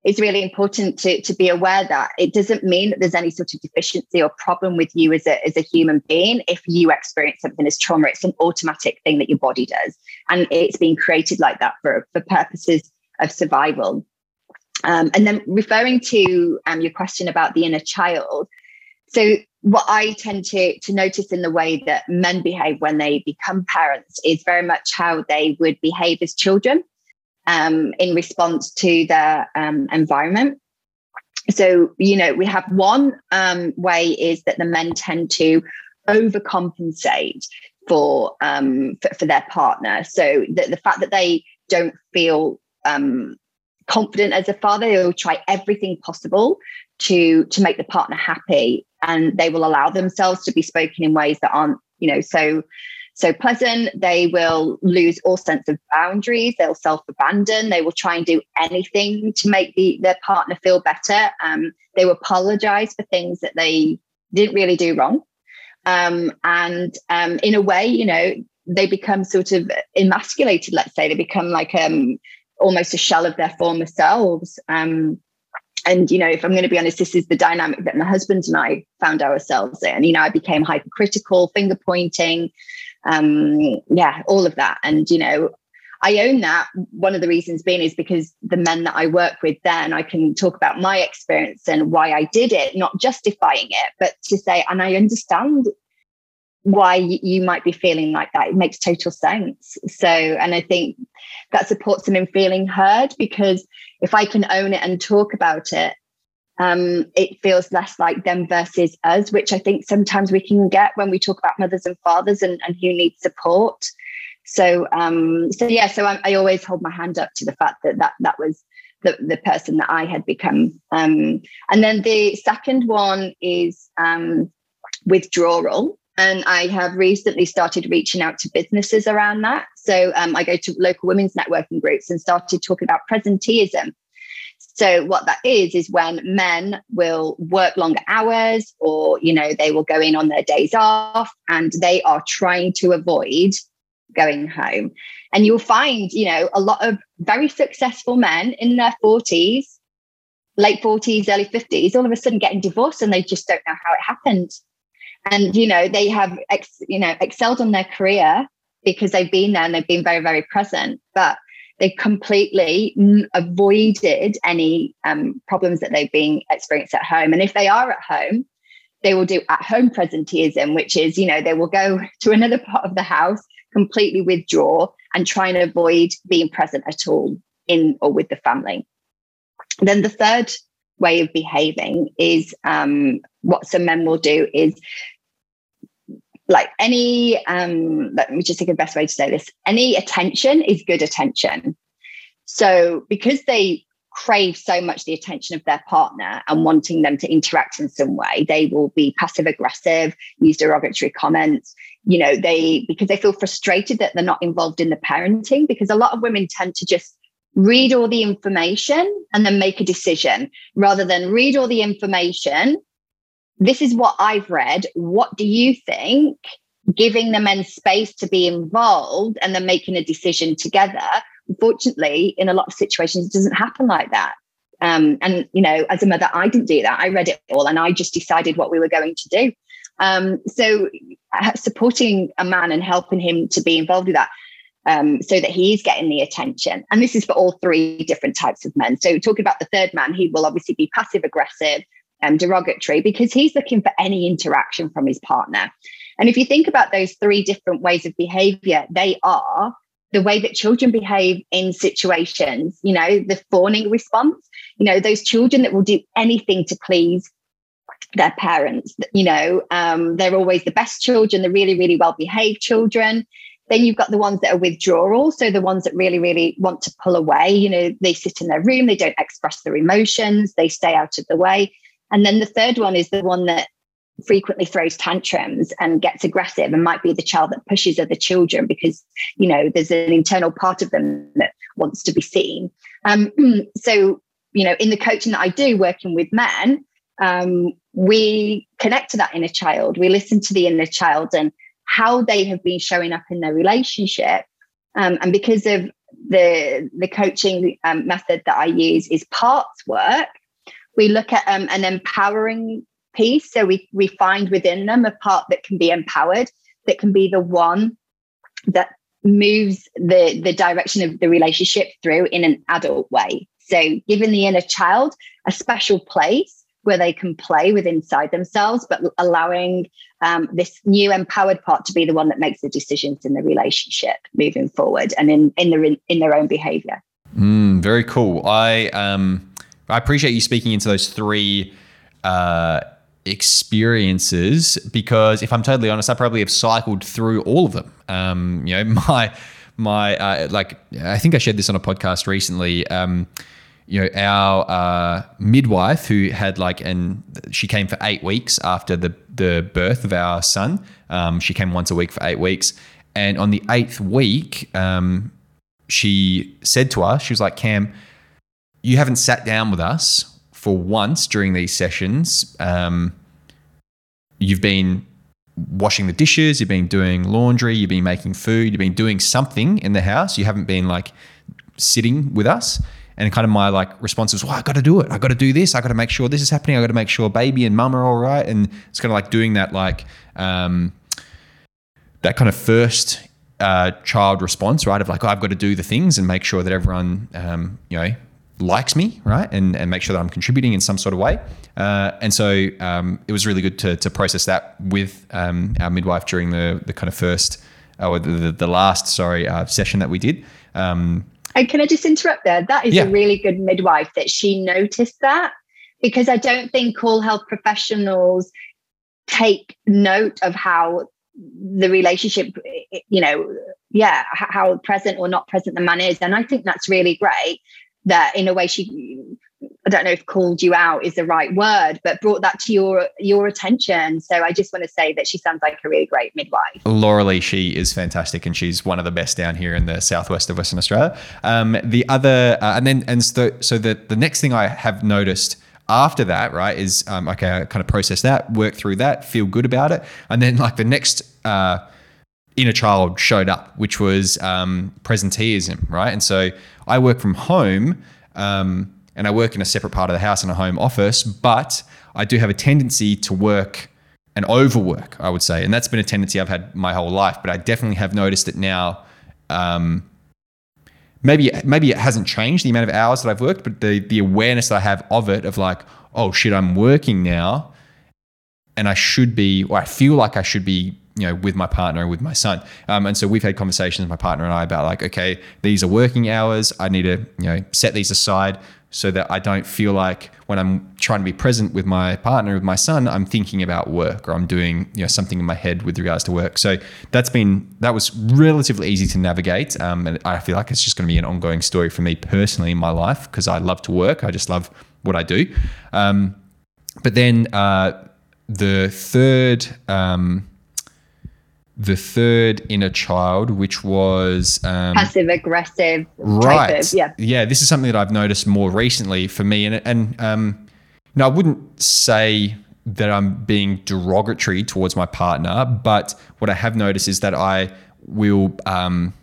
it's really important to, to be aware that it doesn't mean that there's any sort of deficiency or problem with you as a, as a human being. If you experience something as trauma, it's an automatic thing that your body does. And it's been created like that for, for purposes of survival. Um, and then referring to um, your question about the inner child. So what I tend to, to notice in the way that men behave when they become parents is very much how they would behave as children um, in response to their um, environment. So, you know, we have one um, way is that the men tend to overcompensate for, um, for, for their partner. So the, the fact that they don't feel um, confident as a father they will try everything possible to to make the partner happy and they will allow themselves to be spoken in ways that aren't you know so so pleasant. They will lose all sense of boundaries. They'll self-abandon. They will try and do anything to make the their partner feel better. Um, they will apologize for things that they didn't really do wrong. Um, and um, in a way you know they become sort of emasculated let's say. They become like um almost a shell of their former selves. Um, and you know, if I'm going to be honest, this is the dynamic that my husband and I found ourselves in. You know, I became hypercritical, finger pointing, um, yeah, all of that. And you know, I own that. One of the reasons being is because the men that I work with, then I can talk about my experience and why I did it, not justifying it, but to say, and I understand why you might be feeling like that. It makes total sense. So, and I think that supports them in feeling heard because if I can own it and talk about it, um, it feels less like them versus us, which I think sometimes we can get when we talk about mothers and fathers and, and who needs support. So, um, so yeah, so I, I, always hold my hand up to the fact that that that was the, the person that I had become. Um, and then the second one is um, withdrawal. And I have recently started reaching out to businesses around that. So um, I go to local women's networking groups and started talking about presenteeism. So what that is is when men will work longer hours or you know they will go in on their days off and they are trying to avoid going home. And you'll find, you know, a lot of very successful men in their 40s, late 40s, early 50s, all of a sudden getting divorced and they just don't know how it happened and you know they have ex, you know excelled on their career because they've been there and they've been very very present. But they completely avoided any um, problems that they've been experienced at home. And if they are at home they will do at home presenteeism which is you know they will go to another part of the house completely withdraw and try and avoid being present at all in or with the family. Then the third way of behaving is um, what some men will do is like any um let me just think of the best way to say this. Any attention is good attention. So because they crave so much the attention of their partner and wanting them to interact in some way they will be passive aggressive use derogatory comments. You know they because they feel frustrated that they're not involved in the parenting because a lot of women tend to just read all the information and then make a decision rather than read all the information this is what I've read. What do you think? Giving the men space to be involved and then making a decision together. Unfortunately, in a lot of situations, it doesn't happen like that. Um, and you know, as a mother, I didn't do that. I read it all, and I just decided what we were going to do. Um, so uh, supporting a man and helping him to be involved with that um, so that he's getting the attention. And this is for all three different types of men. So, talking about the third man, he will obviously be passive aggressive and derogatory because he's looking for any interaction from his partner. And if you think about those three different ways of behavior, they are the way that children behave in situations, you know, the fawning response, you know, those children that will do anything to please their parents, you know, um, they're always the best children, the really, really well behaved children. Then you've got the ones that are withdrawal. So the ones that really, really want to pull away, you know, they sit in their room, they don't express their emotions, they stay out of the way. And then the third one is the one that frequently throws tantrums and gets aggressive and might be the child that pushes other children because you know there's an internal part of them that wants to be seen. Um, so you know in the coaching that i do working with men um, we connect to that inner child. We listen to the inner child and how they have been showing up in their relationship. Um, and because of the the coaching um, method that i use is parts work we look at um, an empowering piece. So we, we find within them a part that can be empowered, that can be the one that moves the, the direction of the relationship through in an adult way. So giving the inner child a special place where they can play with inside themselves, but allowing um, this new empowered part to be the one that makes the decisions in the relationship moving forward and in in their in their own behavior. Mm, very cool. I um I appreciate you speaking into those three uh, experiences because if I'm totally honest, I probably have cycled through all of them. Um, you know, my my uh, like I think I shared this on a podcast recently. Um, you know, our uh, midwife who had like, and she came for eight weeks after the the birth of our son. Um, she came once a week for eight weeks, and on the eighth week, um, she said to us, she was like, "Cam, you haven't sat down with us for once during these sessions, um, you've been washing the dishes, you've been doing laundry, you've been making food, you've been doing something in the house. You haven't been like sitting with us. And kind of my like response was, well, I got to do it. I got to do this. I got to make sure this is happening. I got to make sure baby and mum are all right. And it's kind of like doing that, like um, that kind of first uh, child response, right? Of like, oh, I've got to do the things and make sure that everyone, um, you know, likes me, right? And, and make sure that I'm contributing in some sort of way. Uh, and so um, it was really good to, to process that with um, our midwife during the, the kind of first, uh, or the, the last, sorry, uh, session that we did. Um, and can I just interrupt there? That is yeah. a really good midwife that she noticed that because I don't think all health professionals take note of how the relationship, you know, yeah, how present or not present the man is. And I think that's really great that in a way she I don't know if called you out is the right word, but brought that to your your attention. So I just want to say that she sounds like a really great midwife. Laura Lee, she is fantastic, and she's one of the best down here in the southwest of Western Australia. Um, the other, uh, and then and so, so the the next thing I have noticed after that, right, is um, okay, I kind of process that, work through that, feel good about it, and then like the next. Uh, inner child showed up, which was um, presenteeism, right? And so I work from home um, and I work in a separate part of the house in a home office, but I do have a tendency to work and overwork, I would say. And that's been a tendency I've had my whole life, but I definitely have noticed it now. Um, maybe maybe it hasn't changed the amount of hours that I've worked, but the the awareness that I have of it, of like, oh shit, I'm working now, and I should be, or I feel like I should be you know, with my partner and with my son. Um, and so we've had conversations, my partner and I, about like, okay, these are working hours. I need to, you know, set these aside so that I don't feel like when I'm trying to be present with my partner, with my son, I'm thinking about work or I'm doing, you know, something in my head with regards to work. So that's been, that was relatively easy to navigate. Um, and I feel like it's just going to be an ongoing story for me personally in my life because I love to work. I just love what I do. Um, but then uh, the third, um, the third inner child, which was um, passive aggressive. Right. Of, yeah. Yeah. This is something that I've noticed more recently for me, and and um, no, I wouldn't say that I'm being derogatory towards my partner, but what I have noticed is that I will um,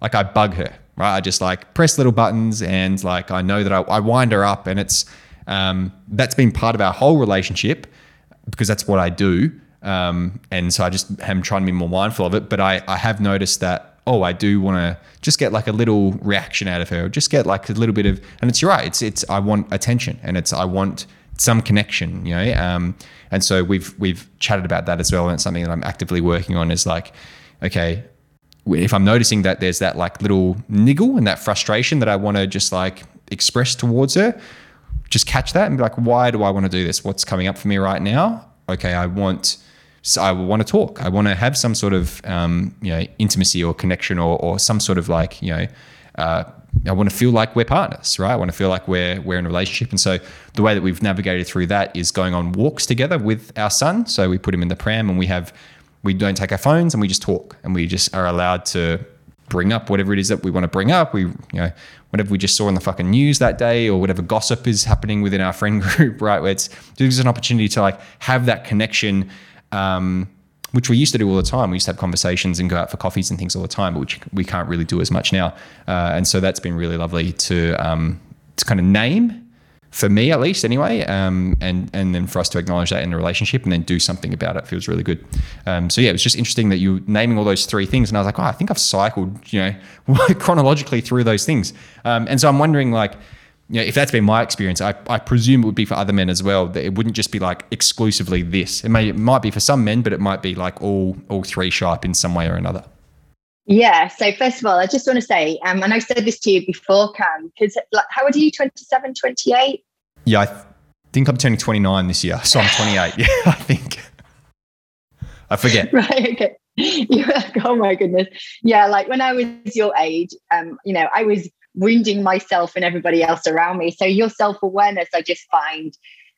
like I bug her right? I just like press little buttons and like I know that I, I wind her up, and it's um, that's been part of our whole relationship because that's what I do. Um, and so I just am trying to be more mindful of it. But I, I have noticed that, oh, I do want to just get like a little reaction out of her, just get like a little bit of, and it's you're right. It's, it's, I want attention and it's, I want some connection, you know? Um, and so we've, we've chatted about that as well. And it's something that I'm actively working on is like, okay, if I'm noticing that there's that like little niggle and that frustration that I want to just like express towards her, just catch that and be like, why do I want to do this? What's coming up for me right now? Okay, I want so I want to talk. I want to have some sort of um, you know intimacy or connection or, or some sort of like you know uh, I want to feel like we're partners, right? I want to feel like we're we're in a relationship. And so the way that we've navigated through that is going on walks together with our son. So we put him in the pram and we have we don't take our phones and we just talk and we just are allowed to bring up whatever it is that we want to bring up. We, you know, whatever we just saw in the fucking news that day or whatever gossip is happening within our friend group, right? Where it's there's an opportunity to like have that connection um, which we used to do all the time. We used to have conversations and go out for coffees and things all the time, but which we can't really do as much now. Uh, and so that's been really lovely to um, to kind of name for me at least anyway um, and and then for us to acknowledge that in the relationship and then do something about it feels really good um, so yeah it was just interesting that you naming all those three things and i was like oh i think i've cycled you know chronologically through those things um, and so i'm wondering like you know, if that's been my experience, I, I presume it would be for other men as well. That it wouldn't just be like exclusively this. It may it might be for some men, but it might be like all all three sharp in some way or another. Yeah. So first of all, I just want to say, um, and I said this to you before, Cam, because like, how old are you? 27, 28? Yeah, I th- think I'm turning 29 this year, so I'm 28. yeah, I think. I forget. Right. Okay. You're like, oh my goodness. Yeah. Like when I was your age, um, you know, I was wounding myself and everybody else around me. So your self awareness, I just find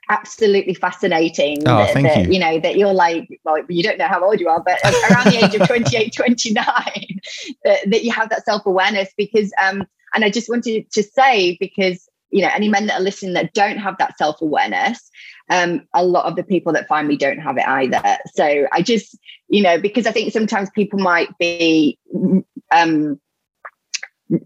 absolutely fascinating. Oh, that, thank that, you. you know, that you're like, well, you don't know how old you are, but around the age of 28, 29, that, that you have that self awareness because, um, and I just wanted to say, because, you know, any men that are listening that don't have that self awareness, um, a lot of the people that find me don't have it either. So I just, you know, because I think sometimes people might be, um,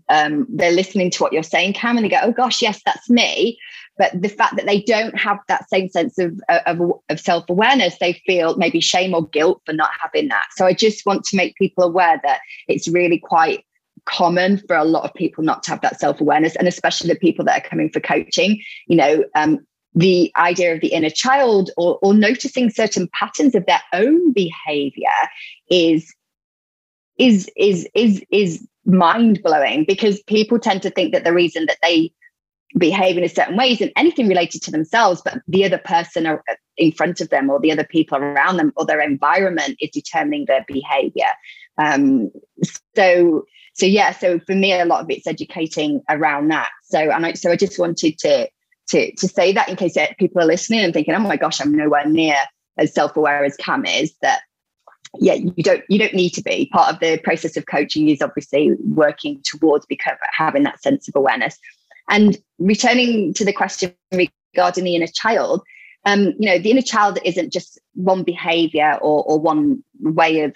um, they're listening to what you're saying, Cam, and they go, "Oh gosh, yes, that's me." But the fact that they don't have that same sense of of, of self awareness, they feel maybe shame or guilt for not having that. So I just want to make people aware that it's really quite common for a lot of people not to have that self awareness, and especially the people that are coming for coaching. You know, um, the idea of the inner child or, or noticing certain patterns of their own behavior is is is is is mind blowing because people tend to think that the reason that they behave in a certain way isn't anything related to themselves, but the other person in front of them or the other people around them or their environment is determining their behavior. Um, so, so yeah, so for me, a lot of it's educating around that. So, and I, so I just wanted to, to, to say that in case people are listening and thinking, oh my gosh, I'm nowhere near as self-aware as Cam is that yeah you don't you don't need to be. Part of the process of coaching is obviously working towards become, having that sense of awareness. And returning to the question regarding the inner child um, you know the inner child isn't just one behavior or, or one way of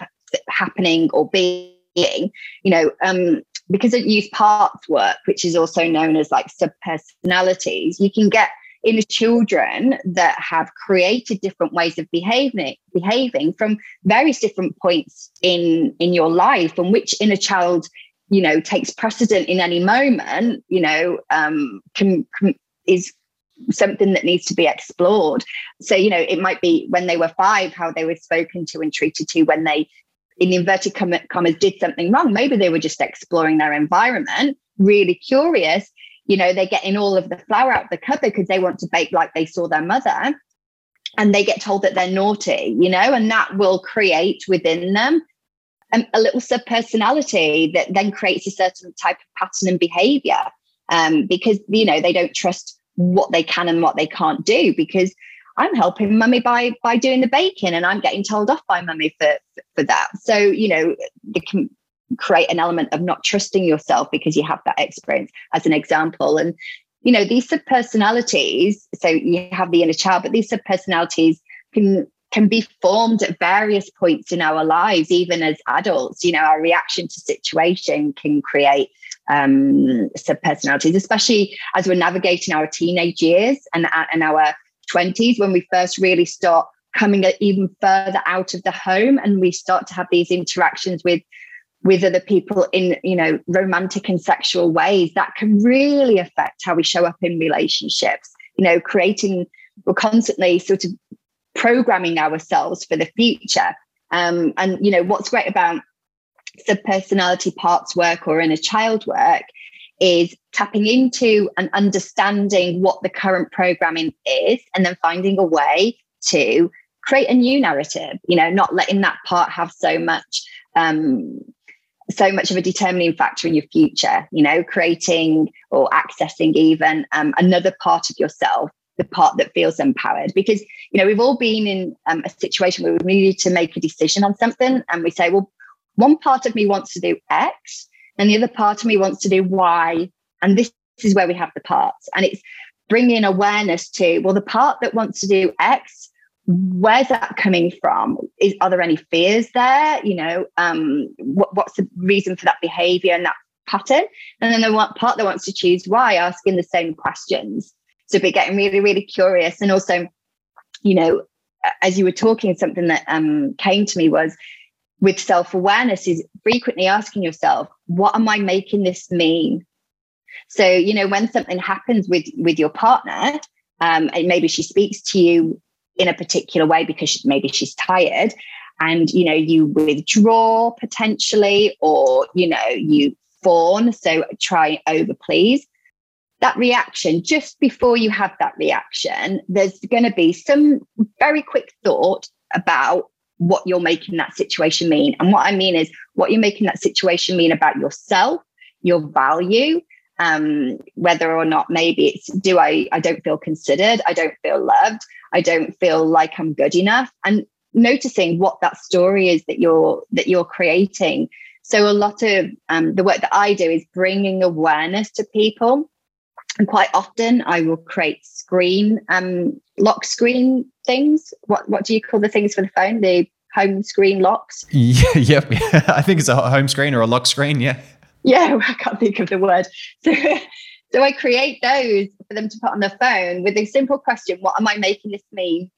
happening or being you know um, because it use parts work which is also known as like subpersonalities you can get inner children that have created different ways of behaving behaving from various different points in in your life and which inner child you know takes precedent in any moment you know um can, can is something that needs to be explored. So you know it might be when they were five how they were spoken to and treated to when they in inverted commas did something wrong. Maybe they were just exploring their environment. Really curious you know they're getting all of the flour out of the cupboard because they want to bake like they saw their mother and they get told that they're naughty you know and that will create within them a, a little subpersonality that then creates a certain type of pattern and behavior um, because you know they don't trust what they can and what they can't do because I'm helping mummy by by doing the baking and I'm getting told off by mummy for for that. So, you know, the create an element of not trusting yourself because you have that experience as an example. And you know these subpersonalities so you have the inner child but these subpersonalities can can be formed at various points in our lives even as adults. You know our reaction to situation can create um, subpersonalities, especially as we're navigating our teenage years and, and our 20s when we first really start coming even further out of the home and we start to have these interactions with with other people in you know romantic and sexual ways that can really affect how we show up in relationships. You know creating we're constantly sort of programming ourselves for the future. Um, and you know what's great about subpersonality parts work or inner child work is tapping into and understanding what the current programming is and then finding a way to create a new narrative you know not letting that part have so much um so much of a determining factor in your future you know creating or accessing even um, another part of yourself the part that feels empowered. Because you know we've all been in um, a situation where we needed to make a decision on something and we say well one part of me wants to do x and the other part of me wants to do y and this is where we have the parts. And it's bringing awareness to well the part that wants to do x where's that coming from? Is are there any fears there? You know um what, what's the reason for that behavior and that pattern? And then the one part that wants to choose why asking the same questions. So be getting really really curious and also you know as you were talking something that um came to me was with self-awareness is frequently asking yourself what am i making this mean? So you know when something happens with with your partner um, and maybe she speaks to you in a particular way because maybe she's tired and you know you withdraw potentially or you know you fawn so try over please. That reaction just before you have that reaction there's going to be some very quick thought about what you're making that situation mean. And what i mean is what you're making that situation mean about yourself your value um, whether or not maybe it's do I I don't feel considered, I don't feel loved, I don't feel like I'm good enough, and noticing what that story is that you're that you're creating. So a lot of um, the work that I do is bringing awareness to people, and quite often I will create screen um, lock screen things. What what do you call the things for the phone? The home screen locks. Yeah, yep. I think it's a home screen or a lock screen. Yeah yeah, I can't think of the word. So, so I create those for them to put on their phone with a simple question: What am I making this mean?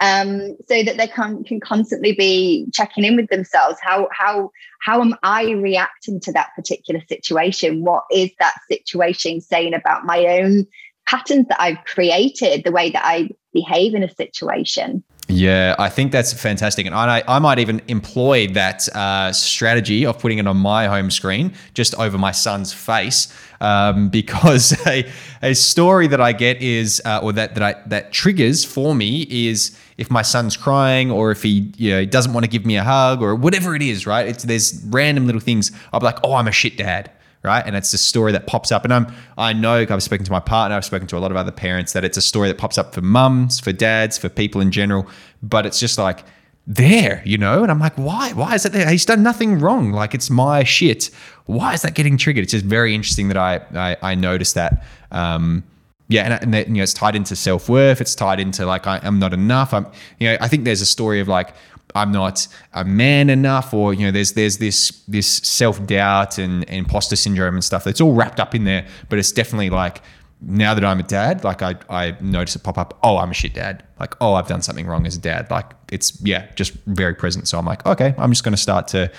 Um, so that they can can constantly be checking in with themselves. How how how am I reacting to that particular situation? What is that situation saying about my own patterns that I've created, the way that I behave in a situation? Yeah, I think that's fantastic. And I, I might even employ that uh, strategy of putting it on my home screen just over my son's face. Um, because a, a story that I get is, uh, or that, that, I, that triggers for me is if my son's crying or if he you know, doesn't want to give me a hug or whatever it is, right? It's, there's random little things. I'll be like, oh, I'm a shit dad right? And it's a story that pops up. And I'm I know I've spoken to my partner, I've spoken to a lot of other parents that it's a story that pops up for mums, for dads, for people in general. But it's just like there, you know? And I'm like, why? Why is it there? He's done nothing wrong. Like it's my shit. Why is that getting triggered? It's just very interesting that I I, I noticed that. Um, yeah, and, and that, you know, it's tied into self worth. It's tied into like I, I'm not enough. I'm, you know, I think there's a story of like I'm not a man enough, or you know, there's there's this this self doubt and, and imposter syndrome and stuff. It's all wrapped up in there, but it's definitely like now that I'm a dad, like I I notice it pop up. Oh, I'm a shit dad. Like oh, I've done something wrong as a dad. Like it's yeah, just very present. So I'm like okay, I'm just going to start to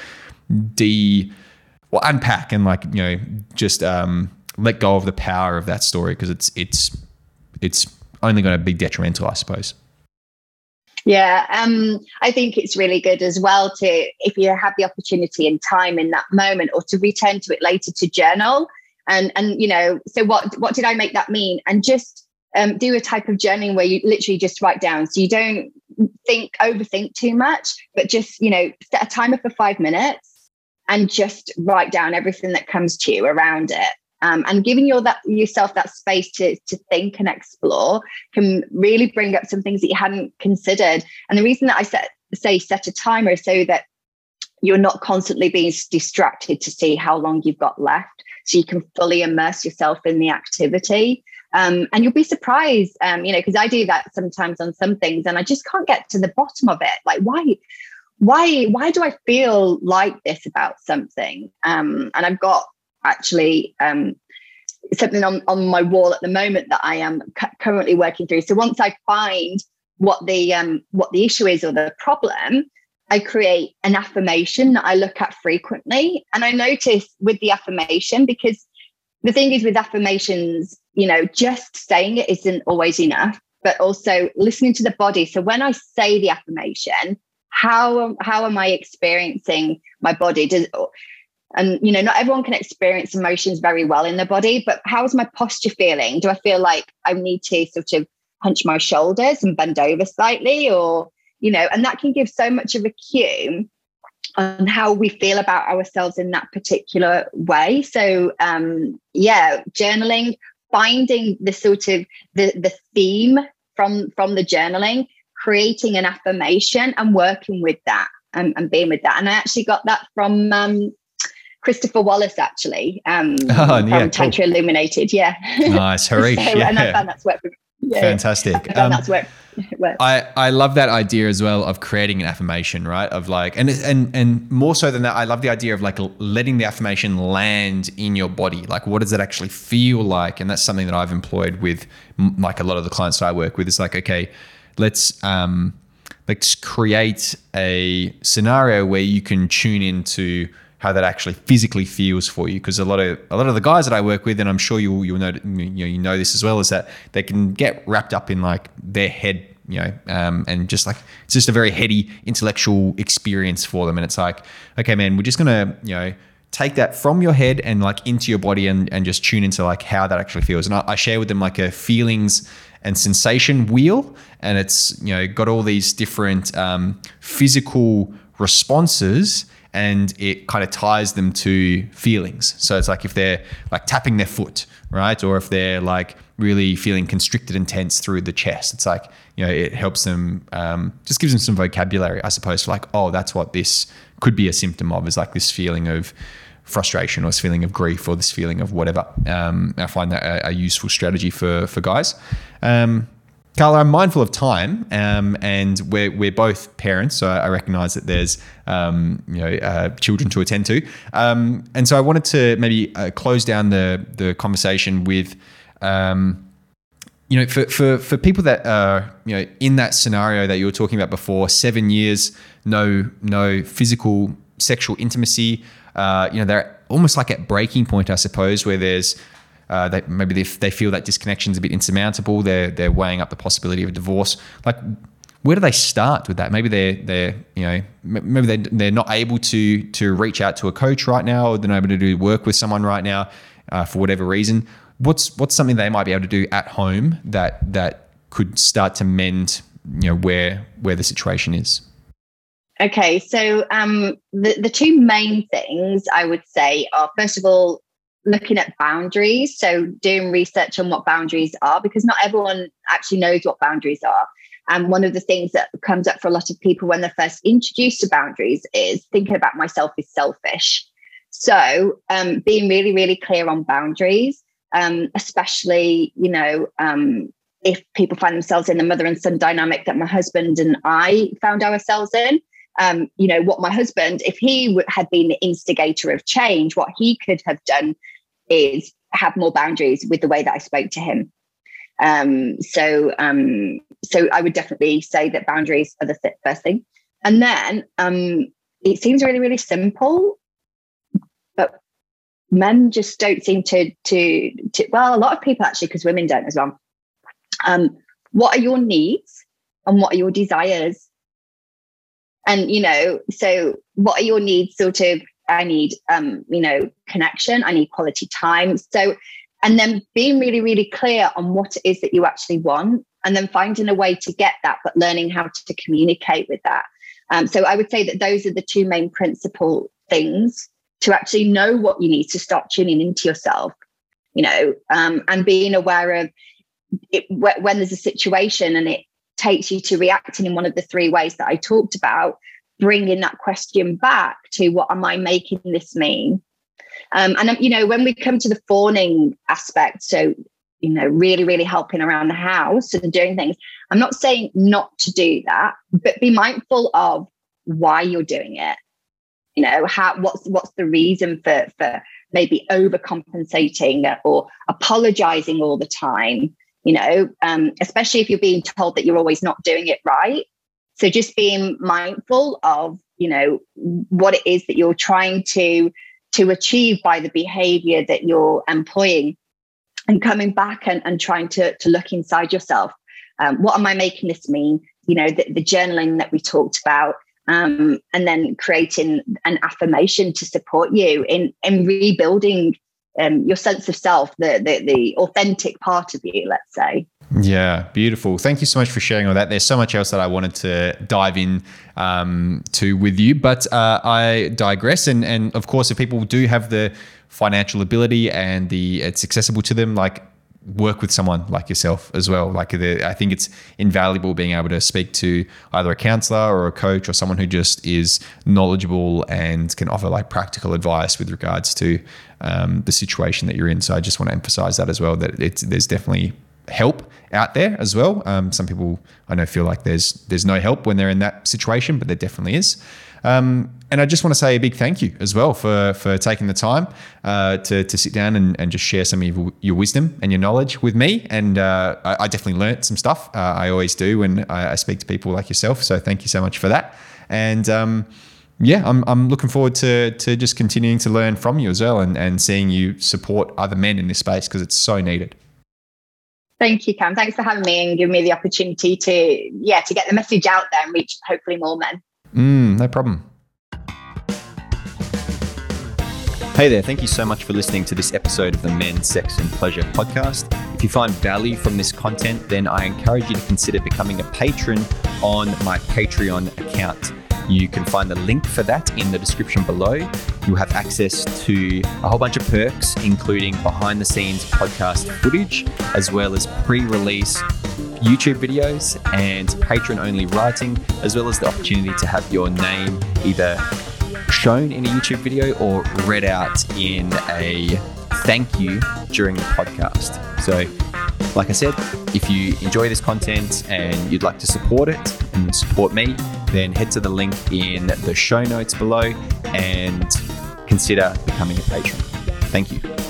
de well unpack and like you know just um, let go of the power of that story because it's it's it's only going to be detrimental, I suppose. Yeah, um, I think it's really good as well to, if you have the opportunity and time in that moment, or to return to it later to journal, and and you know, so what what did I make that mean? And just um, do a type of journaling where you literally just write down, so you don't think overthink too much, but just you know, set a timer for five minutes and just write down everything that comes to you around it um, and giving your that yourself that space to to think and explore can really bring up some things that you hadn't considered. And the reason that I set say set a timer is so that you're not constantly being distracted to see how long you've got left, so you can fully immerse yourself in the activity. Um, and you'll be surprised, um, you know, because I do that sometimes on some things, and I just can't get to the bottom of it. Like, why? why why do i feel like this about something um, and i've got actually um, something on, on my wall at the moment that I am cu- currently working through. So once I find what the um, what the issue is or the problem, I create an affirmation that I look at frequently. And I notice with the affirmation, because the thing is with affirmations, you know, just saying it isn't always enough, but also listening to the body. So when I say the affirmation, how how am I experiencing my body? Does and you know, not everyone can experience emotions very well in their body, but how's my posture feeling? Do I feel like I need to sort of hunch my shoulders and bend over slightly, or you know, and that can give so much of a cue on how we feel about ourselves in that particular way. So um yeah, journaling, finding the sort of the the theme from from the journaling, creating an affirmation and working with that and, and being with that. And I actually got that from um Christopher Wallis, actually, um, oh, yeah, from Tantra Illuminated. Yeah. Nice, Hareesh. so, yeah. And I found that's worked yeah, Fantastic. Um, that's I, I love that idea as well of creating an affirmation, right? Of like, and and and more so than that, I love the idea of like letting the affirmation land in your body. Like, what does it actually feel like? And that's something that I've employed with like a lot of the clients that I work with. It's like, okay, let's um, let's create a scenario where you can tune into how that actually physically feels for you. Because a lot of a lot of the guys that I work with, and I'm sure know you know, you know this as well, is that they can get wrapped up in like their head, you know, um, and just like it's just a very heady intellectual experience for them. And it's like, okay, man, we're just gonna you know take that from your head and like into your body and, and just tune into like how that actually feels. And I, I share with them like a feelings and sensation wheel, and it's you know got all these different um, physical responses and it kind of ties them to feelings. So it's like if they're like tapping their foot, right? Or if they're like really feeling constricted and tense through the chest, it's like, you know, it helps them, um, just gives them some vocabulary, I suppose, for like, oh, that's what this could be a symptom of, is like this feeling of frustration or this feeling of grief or this feeling of whatever. Um, I find that a, a, useful strategy for, for guys. Um, Carla, I'm mindful of time, um, and we're, we're both parents, so I recognise that there's um, you know uh, children to attend to, um, and so I wanted to maybe uh, close down the the conversation with, um, you know, for, for for people that are you know in that scenario that you were talking about before, seven years, no no physical sexual intimacy, uh, you know, they're almost like at breaking point, I suppose, where there's uh, they, maybe they, they feel that disconnection is a bit insurmountable. They're they're weighing up the possibility of a divorce. Like, where do they start with that? Maybe they're they're you know maybe they they're not able to to reach out to a coach right now, or they're not able to do work with someone right now uh, for whatever reason. What's what's something they might be able to do at home that that could start to mend you know where where the situation is. Okay, so um, the the two main things I would say are first of all looking at boundaries. So doing research on what boundaries are, because not everyone actually knows what boundaries are. And one of the things that comes up for a lot of people when they're first introduced to boundaries is thinking about myself is selfish. So um, being really, really clear on boundaries, um, especially, you know, um, if people find themselves in the mother and son dynamic that my husband and I found ourselves in, um, you know, what my husband, if he had been the instigator of change, what he could have done is have more boundaries with the way that I spoke to him. Um, so, um, so I would definitely say that boundaries are the first thing. And then um, it seems really, really simple, but men just don't seem to to, to well, a lot of people actually, because women don't as well. Um, what are your needs and what are your desires? And you know, so what are your needs? Sort of I need, um, you know, connection. I need quality time. So, and then being really, really clear on what it is that you actually want, and then finding a way to get that, but learning how to communicate with that. Um, so, I would say that those are the two main principal things to actually know what you need to start tuning into yourself, you know, um, and being aware of it, when there's a situation and it takes you to reacting in one of the three ways that I talked about bringing that question back to what am I making this mean? Um, and, you know, when we come to the fawning aspect, so, you know, really, really helping around the house and doing things, I'm not saying not to do that, but be mindful of why you're doing it. You know, how, what's, what's the reason for, for, maybe overcompensating or apologizing all the time, you know, um, especially if you're being told that you're always not doing it right. So just being mindful of, you know, what it is that you're trying to to achieve by the behavior that you're employing and coming back and, and trying to, to look inside yourself. Um, what am I making this mean? You know, the, the journaling that we talked about, um, and then creating an affirmation to support you in in rebuilding um, your sense of self, the, the the authentic part of you, let's say. Yeah, beautiful. Thank you so much for sharing all that. There's so much else that I wanted to dive in um, to with you, but uh, I digress. And and of course, if people do have the financial ability and the it's accessible to them, like work with someone like yourself as well. Like the, I think it's invaluable being able to speak to either a counselor or a coach or someone who just is knowledgeable and can offer like practical advice with regards to um, the situation that you're in. So I just want to emphasize that as well. That it's there's definitely help out there as well. Um, some people I know feel like there's there's no help when they're in that situation, but there definitely is. Um, and I just want to say a big thank you as well for for taking the time uh, to, to sit down and, and just share some of your, wisdom and your knowledge with me. And uh, I, I, definitely learned some stuff. Uh, I always do when I, I, speak to people like yourself. So thank you so much for that. And um, yeah, I'm, I'm looking forward to to just continuing to learn from you as well and, and seeing you support other men in this space because it's so needed. Thank you, Cam. Thanks for having me and giving me the opportunity to yeah to get the message out there and reach hopefully more men. Mm, no problem. Hey there, thank you so much for listening to this episode of the Men, Sex and Pleasure podcast. If you find value from this content, then I encourage you to consider becoming a patron on my Patreon account. You can find the link for that in the description below. You'll have access to a whole bunch of perks, including behind the scenes podcast footage, as well as pre release YouTube videos and patron only writing, as well as the opportunity to have your name either shown in a YouTube video or read out in a thank you during the podcast. So, like I said, if you enjoy this content and you'd like to support it and support me, then head to the link in the show notes below and consider becoming a patron. Thank you.